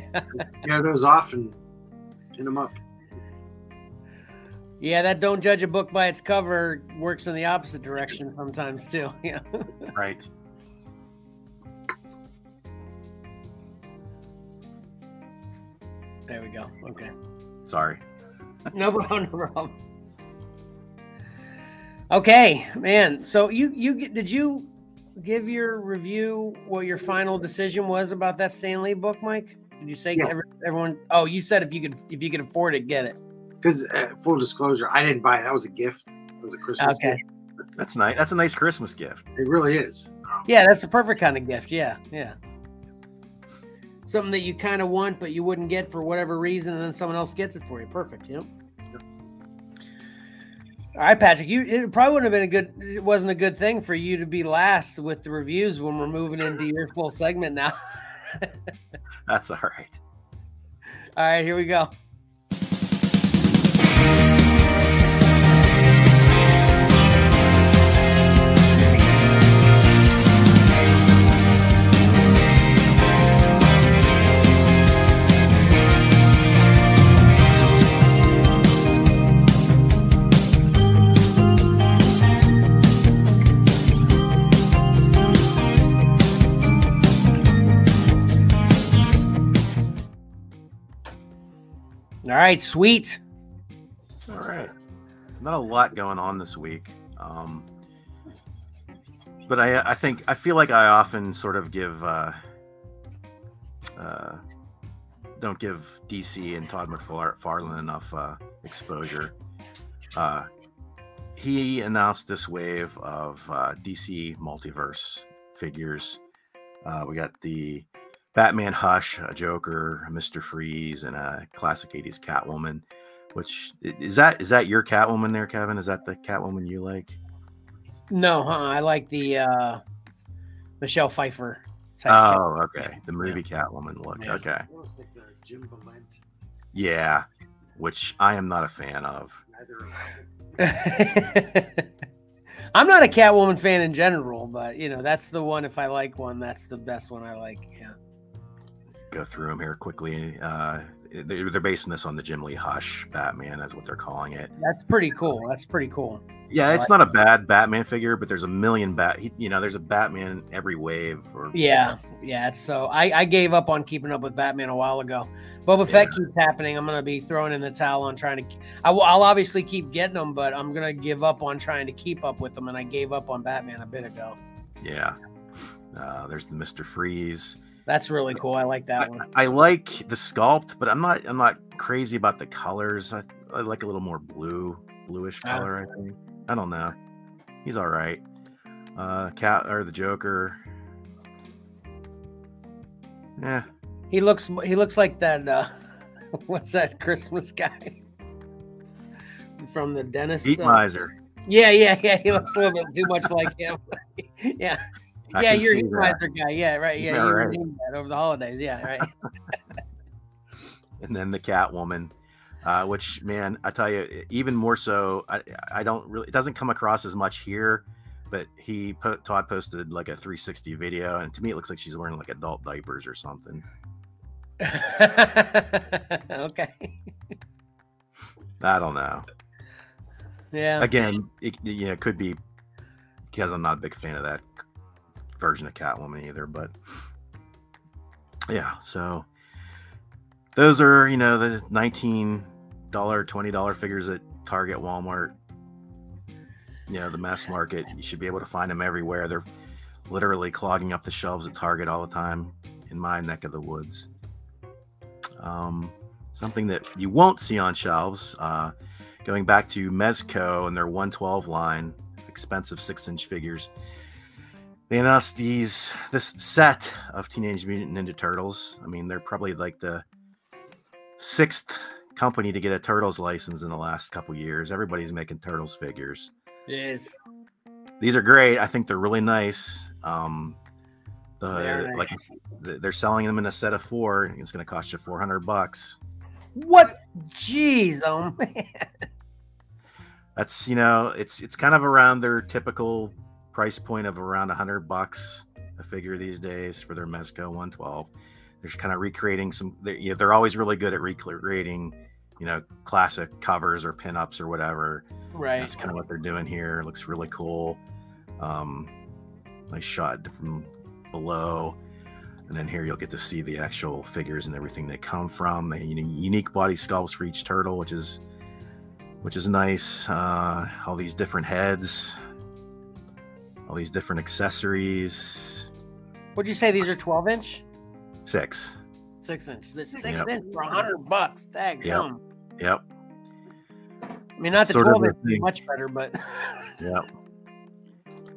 Yeah, those off and pin them up. yeah, that don't judge a book by its cover works in the opposite direction sometimes too. <laughs> Yeah. Right. There we go. Okay. Sorry. No <laughs> problem. No problem. Okay, man. So you you did you give your review what your final decision was about that Stan Lee book, Mike? Did you say Yeah. every, everyone? Oh, you said if you could if you could afford it, get it. Because uh, full disclosure, I didn't buy it. That was a gift. It was a Christmas Okay. gift. That's nice. That's a nice Christmas gift. It really is. Yeah, that's the perfect kind of gift. Yeah, yeah. Something that you kind of want, but you wouldn't get for whatever reason, and then someone else gets it for you. Perfect. Yep. All right, Patrick. You it probably wouldn't have been a good. It wasn't a good thing for you to be last with the reviews when we're moving into your full segment now. <laughs> That's all right. All right, here we go. All right, sweet. All right. Not a lot going on this week. Um, but I, I think I feel like I often sort of give uh, uh, don't give DC and Todd McFarlane enough uh, exposure. Uh, he announced this wave of uh, DC multiverse figures. Uh, we got the Batman Hush, a Joker, a Mister Freeze, and a classic '80s Catwoman. Which is that? Is that your Catwoman there, Kevin? Is that the Catwoman you like? No, huh? I like the uh, Michelle Pfeiffer. type Oh, okay. The movie Catwoman look. Yeah. Okay. Almost like the Jim Balent. Yeah, which I am not a fan of. <laughs> I. I'm not a Catwoman fan in general, but you know that's the one. If I like one, that's the best one I like. Yeah. Go through them here quickly. Uh, they're, they're basing this on the Jim Lee Hush Batman, that's what they're calling it. That's pretty cool. That's pretty cool. Yeah, it's not a bad Batman figure, but there's a million bat. You know, there's a Batman every wave. Or Yeah, yeah. So I, I gave up on keeping up with Batman a while ago. Boba Fett keeps happening. I'm gonna be throwing in the towel on trying to. I, will I'll obviously keep getting them, but I'm gonna give up on trying to keep up with them. And I gave up on Batman a bit ago. yeah. Uh, there's the Mister Freeze. That's really cool. I like that one. I like the sculpt, but I'm not. I'm not crazy about the colors. I, I like a little more blue, bluish Ah. color. I think. I don't know. He's all right. Uh, cat or the Joker. Yeah, He looks he looks like that. Uh, <laughs> what's that Christmas guy from the dentist? Heat uh, Miser. Yeah, yeah, yeah. He looks a little bit too much like him. <laughs> yeah, I yeah. You're a that. Guy. Yeah, right. Yeah, Yeah, you right. that over the holidays. Yeah, <laughs> right. and then the Catwoman, uh, which man, I tell you, even more so. I I don't really. It doesn't come across as much here, but he put Todd posted like a 360 video, and to me, it looks like she's wearing like adult diapers or something. <laughs> okay. I don't know. Yeah. Again, it, you know, it could be because I'm not a big fan of that version of Catwoman either. But yeah, so those are you know the nineteen dollar, twenty dollar figures at Target, Walmart. You know, the mass market. You should be able to find them everywhere. They're literally clogging up the shelves at Target all the time in my neck of the woods. Um, something that you won't see on shelves. Uh, going back to Mezco and their 112 line, expensive six inch figures. They announced these this set of Teenage Mutant Ninja Turtles. I mean, they're probably like the sixth company to get a Turtles license in the last couple years. Everybody's making Turtles figures. Yes. These are great. I think they're really nice. Um, the Very like th- they're selling them in a set of four. It's going to cost you four hundred bucks. What? Jeez, oh man. That's you know, it's it's kind of around their typical price point of around hundred bucks a figure these days for their Mezco 112. They're kind of recreating some. They're, yeah, they're always really good at recreating, you know, classic covers or pinups or whatever. Right. That's kind of what they're doing here. It looks really cool. Um, nice shot from below. And then here you'll get to see the actual figures and everything they come from. The uni- unique body sculpts for each turtle, which is which is nice. Uh, all these different heads, all these different accessories. What'd you say these are 12 inch? Six. Six inch. This six Yep. inch for 100 bucks. Tag. Yep. Yep. I mean, not the Sort 12 inch much better, but <laughs> Yep.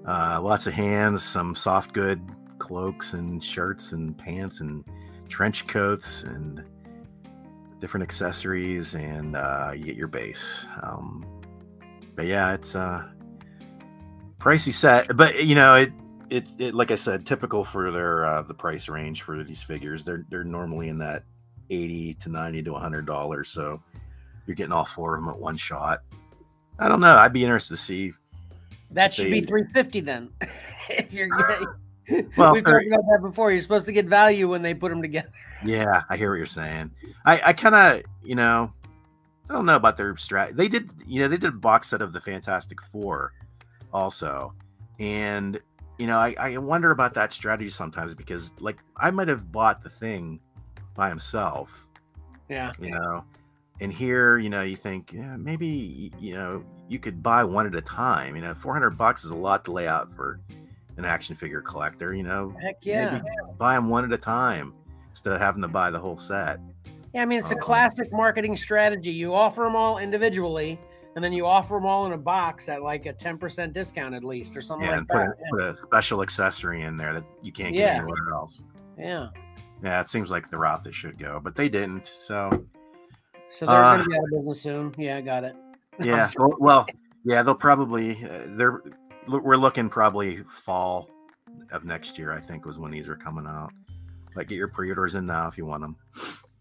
Uh, lots of hands, some soft good cloaks and shirts and pants and trench coats and different accessories, and uh, you get your base. Um, but yeah, it's uh, pricey set, but you know it. It's it, like I said, typical for their uh, the price range for these figures. They're they're normally in that eighty to ninety to hundred dollars. So you're getting all four of them at one shot. I don't know. I'd be interested to see that should be 350 then. <laughs> if you're <laughs> getting, Well, we've talked about that before. You're supposed to get value when they put them together. Yeah, I hear what you're saying. I, I kind of, you know, I don't know about their strat. They did, you know, they did a box set of the Fantastic Four also. And, you know, I, I wonder about that strategy sometimes because, like, I might have bought the thing by himself, Yeah. you know, and here, you know, you think, yeah, maybe, you know, you could buy one at a time. You know, 400 bucks is a lot to lay out for an action figure collector, you know, Heck yeah. maybe buy them one at a time instead of having to buy the whole set. Yeah, I mean, it's a Um, classic marketing strategy. You offer them all individually, and then you offer them all in a box at like a 10% discount at least, or something Yeah, like and put a, that. put a special accessory in there that you can't get Yeah. anywhere else. Yeah. Yeah, it seems like the route they should go, but they didn't. So So they're Uh, going to be out of business soon. Yeah, I got it. <laughs> yeah, well, well, yeah, they'll probably uh, they're we're looking probably fall of next year. I think was when these are coming out. Like get your pre-orders in now if you want them.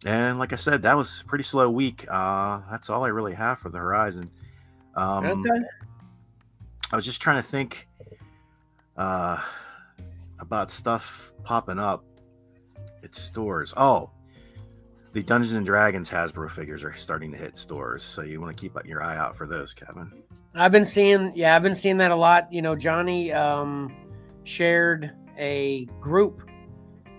And like I said, that was a pretty slow week. Uh, that's all I really have for the Horizon. Um, okay. I was just trying to think uh, about stuff popping up at stores. Oh, the Dungeons and Dragons Hasbro figures are starting to hit stores, so you want to keep your eye out for those, Kevin. I've been seeing, yeah, I've been seeing that a lot. You know, Johnny um, shared a group.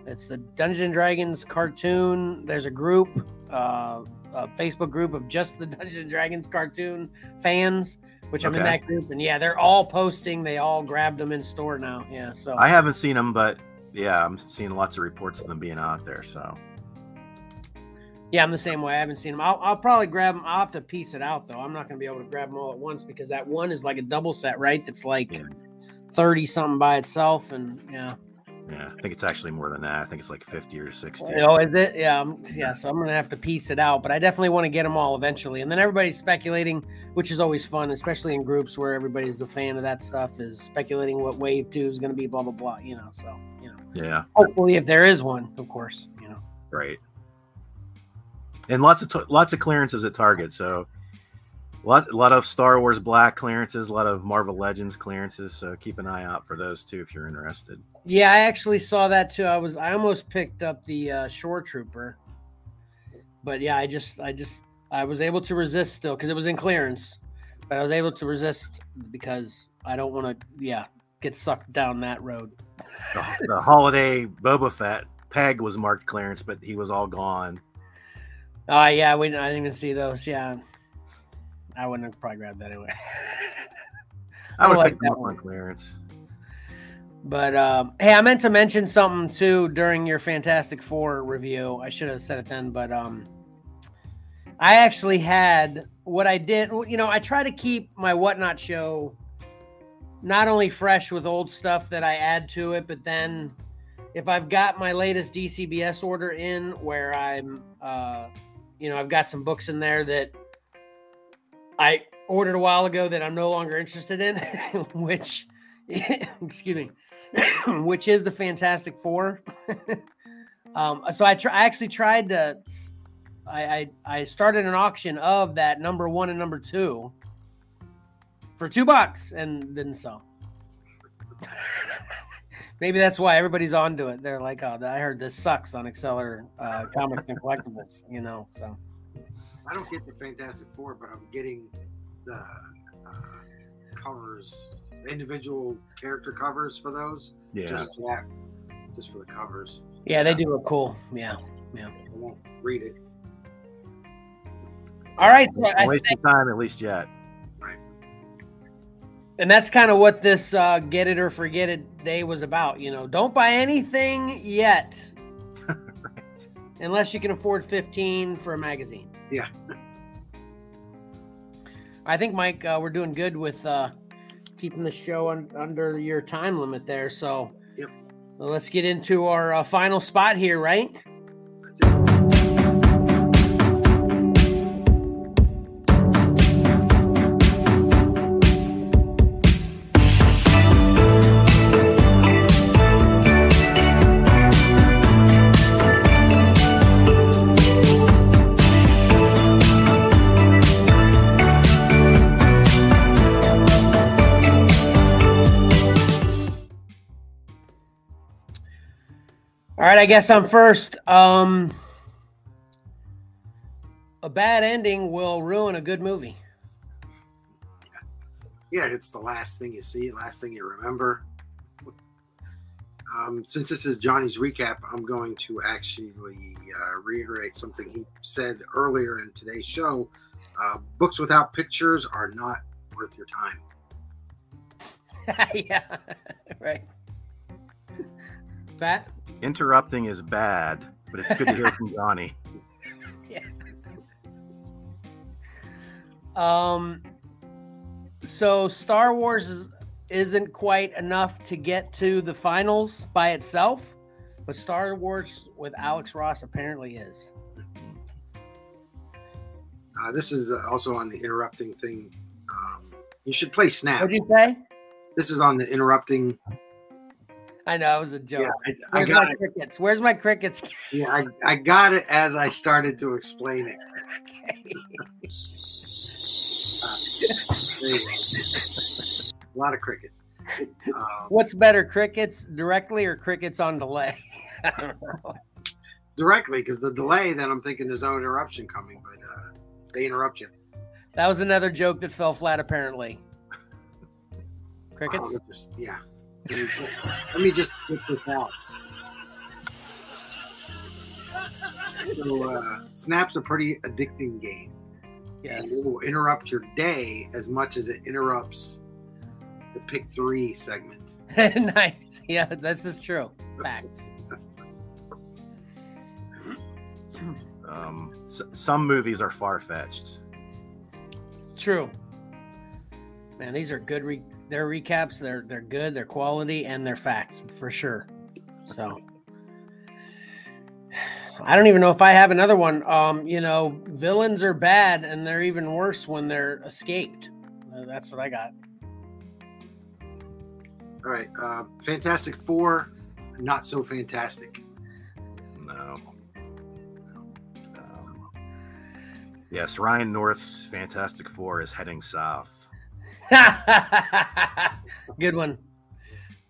It's the Dungeons and Dragons cartoon. There's a group, uh, a Facebook group of just the <laughs> Dungeons and Dragons cartoon fans, which I'm in that group. And yeah, they're all posting. They all grabbed them in store now. Yeah, so I haven't seen them, but yeah, I'm seeing lots of reports of them being out there. So yeah, I'm the same way. I haven't seen them. I'll, I'll probably grab them. I'll have to piece it out though. I'm not going to be able to grab them all at once because that one is like a double set, right? That's like Yeah. 30 something by itself. And yeah. Yeah, I think it's actually more than that. I think it's like 50 or 60. Oh, is it? Yeah, yeah. So I'm gonna have to piece it out, but I definitely want to get them all eventually. And then everybody's speculating, which is always fun, especially in groups where everybody's a fan of that stuff, is speculating what Wave Two is gonna be, blah blah blah. You know, so you know, Yeah, hopefully if there is one, of course, you know. right. And lots of t- lots of clearances at Target. So a lot, a lot of Star Wars Black clearances, a lot of Marvel Legends clearances. So keep an eye out for those too if you're interested. Yeah, I actually saw that too. I was I almost picked up the uh, Shore Trooper, but yeah, I just I just I was able to resist still because it was in clearance, but I was able to resist because I don't want to yeah get sucked down that road. The, <laughs> the holiday Boba Fett peg was marked clearance, but he was all gone. Oh yeah, we I didn't even see those. Yeah, I wouldn't have probably grabbed that anyway. <laughs> I would like pick that one. clearance. But um, hey, I meant to mention something too during your Fantastic Four review. I should have said it then, but um, I actually had what I did. You know, I try to keep my whatnot show not only fresh with old stuff that I add to it, but then if I've got my latest DCBS order in where I'm, uh, you know, I've got some books in there that I ordered a while ago that I'm no longer interested in, <laughs> which, <laughs> excuse me, <coughs> which is the Fantastic Four. <laughs> um, so I, try, I actually tried to, I, I, I started an auction of that number one and number two for two bucks and didn't sell. <laughs> Maybe that's why everybody's onto it. They're like, "Oh, I heard this sucks on Xcellar uh, Comics and Collectibles," you know. So I don't get the Fantastic Four, but I'm getting the uh, covers, individual character covers for those. Yeah. Just for that, just for the covers. yeah, they do look cool. Yeah, yeah. I won't read it. All right, so I Don't waste your time, at least yet. Right. and that's kind of what this uh, get it or forget it day was about. You know, don't buy anything yet <laughs> Right. unless you can afford 15 for a magazine. Yeah. I think, Mike, uh, we're doing good with uh, keeping the show un- under your time limit there. So, Yep. well, let's get into our uh, final spot here, right? Right, I guess I'm first. Um, a bad ending will ruin a good movie. Yeah, it's the last thing you see, last thing you remember. Um, since this is Johnny's recap, I'm going to actually uh, reiterate something he said earlier in today's show. Uh, books without pictures are not worth your time. <laughs> yeah, <laughs> right. Pat? Interrupting is bad, but it's good to hear from <laughs> Johnny. Yeah. Um, so Star Wars is, isn't quite enough to get to the finals by itself, but Star Wars with Alex Ross apparently is. Uh, this is uh, also on the interrupting thing. Um, you should play Snap. What'd you say? This is on the interrupting. I know it was a joke. Yeah, I, I got my it. crickets? Where's my crickets? <laughs> Yeah, I, I got it as I started to explain it. You <laughs> go. A lot of crickets. Um, What's better, crickets directly or crickets on delay? <laughs> I don't know. directly because the delay, then I'm thinking there's no interruption coming, but uh, they interrupt you. That was another joke that fell flat, apparently. Crickets? Oh, just- yeah. Let me just- Let get this out. So, uh, Snap's a pretty addicting game. And yes. It will interrupt your day as much as it interrupts the pick three segment. <laughs> nice. Yeah, this is true. Facts. Um, s- some movies are far fetched. True. Man, these are good. Re- they're recaps. They're they're good. They're quality and they're facts for sure. So <sighs> I don't even know if I have another one. Um, you know, villains are bad and they're even worse when they're escaped. Uh, that's what I got. All right. Uh, Fantastic Four, not so fantastic. No. Um, yes, Ryan North's Fantastic Four is heading south. <laughs> good one.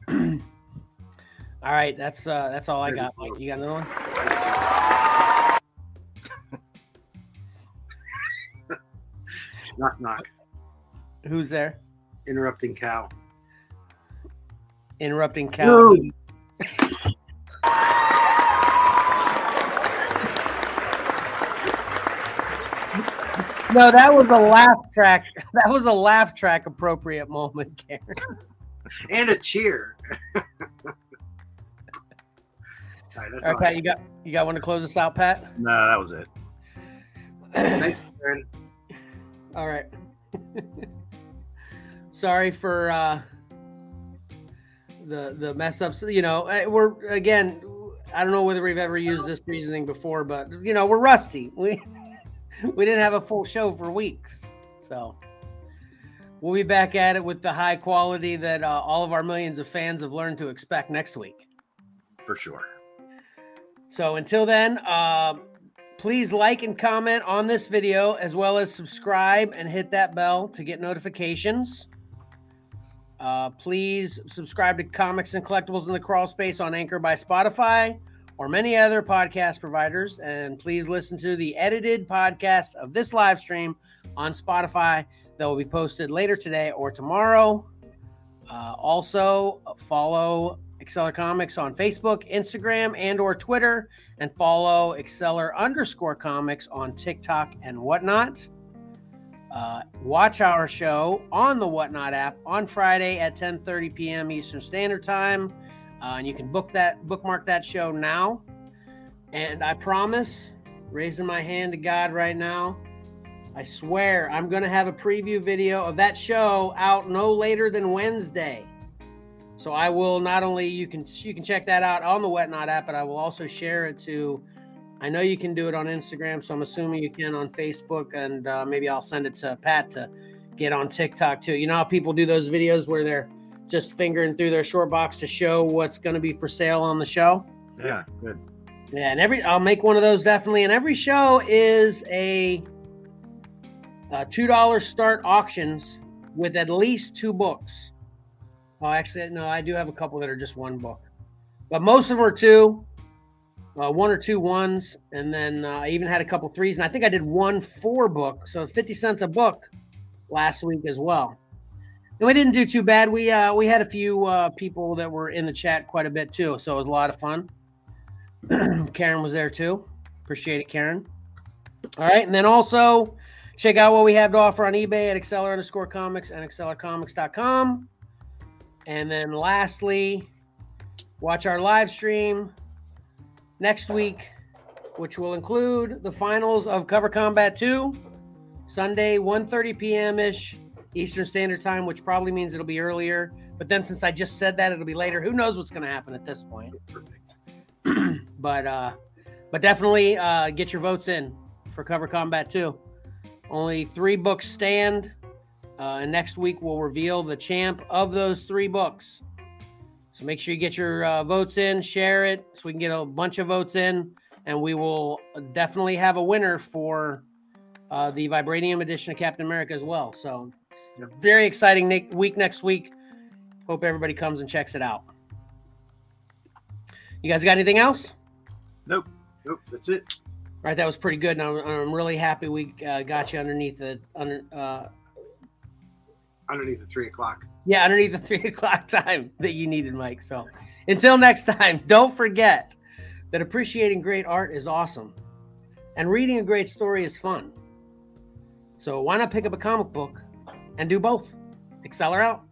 <clears throat> all right, that's uh that's all I got. Mike, you got another one? <laughs> Knock, knock. Who's there? Interrupting Cal. Interrupting Cal. No, that was a laugh track. <laughs> That was a laugh track appropriate moment, Karen. And a cheer. <laughs> all right, that's All right, all. Pat, you got you got one to close us out, Pat? No, that was it. Thank you, Aaron. <clears throat> All right. <laughs> Sorry for uh the the mess ups. You know, we're again. I don't know whether we've ever used this reasoning before, but you know, we're rusty. We <laughs> we didn't have a full show for weeks, so we'll be back at it with the high quality that uh, all of our millions of fans have learned to expect next week. For sure. So until then, uh, please like and comment on this video as well as subscribe and hit that bell to get notifications. Uh, please subscribe to Comics and Collectibles in the Crawl Space on Anchor by Spotify or many other podcast providers. And please listen to the edited podcast of this live stream on Spotify that will be posted later today or tomorrow. Uh, also, follow Xcellar Comics on Facebook, Instagram, and or Twitter, and follow Xcellar underscore Comics on TikTok and whatnot. Uh, watch our show on the Whatnot app on Friday at 10:30 p.m. Eastern Standard Time, uh, and you can book that bookmark that show now. And I promise, raising my hand to God right now, I swear I'm going to have a preview video of that show out no later than Wednesday. So I will not only you can you can check that out on the Whatnot app, but I will also share it to I know you can do it on Instagram, so I'm assuming you can on Facebook, and uh, maybe I'll send it to Pat to get on TikTok too. You know how people do those videos where they're just fingering through their short box to show what's going to be for sale on the show. Yeah, good. Yeah, and every I'll make one of those definitely. And every show is a, a two dollar start auctions with at least two books. Oh, actually, no, I do have a couple that are just one book, but most of them are two uh, one or two ones, and then uh, I even had a couple threes, and I think I did one four book, so fifty cents a book last week as well. And we didn't do too bad. We uh, we had a few uh, people that were in the chat quite a bit too, so it was a lot of fun. <clears throat> Karen was there too. Appreciate it, Karen. All right, and then also check out what we have to offer on eBay at Xcellar underscore comics and xcellarcomics.com. And then lastly, watch our live stream next week, which will include the finals of Cover Combat 2, Sunday, 1.30 p.m. ish Eastern Standard Time, which probably means it'll be earlier. But then since I just said that, it'll be later. Who knows what's going to happen at this point? <clears throat> but uh, but definitely uh, get your votes in for Cover Combat 2. Only three books stand. Uh, and next week we'll reveal the champ of those three books. So make sure you get your uh, votes in, share it so we can get a bunch of votes in, and we will definitely have a winner for uh, the Vibranium edition of Captain America as well. So it's a very exciting ne- week next week. Hope everybody comes and checks it out. You guys got anything else? Nope. Nope. That's it. All right, that was pretty good, and I'm, I'm really happy we uh, got you underneath the under. Uh, Underneath the three o'clock. Yeah, underneath the <laughs> three o'clock time that you needed, Mike. So until next time, <laughs> don't forget that appreciating great art is awesome and reading a great story is fun. So why not pick up a comic book and do both? Xcellar out.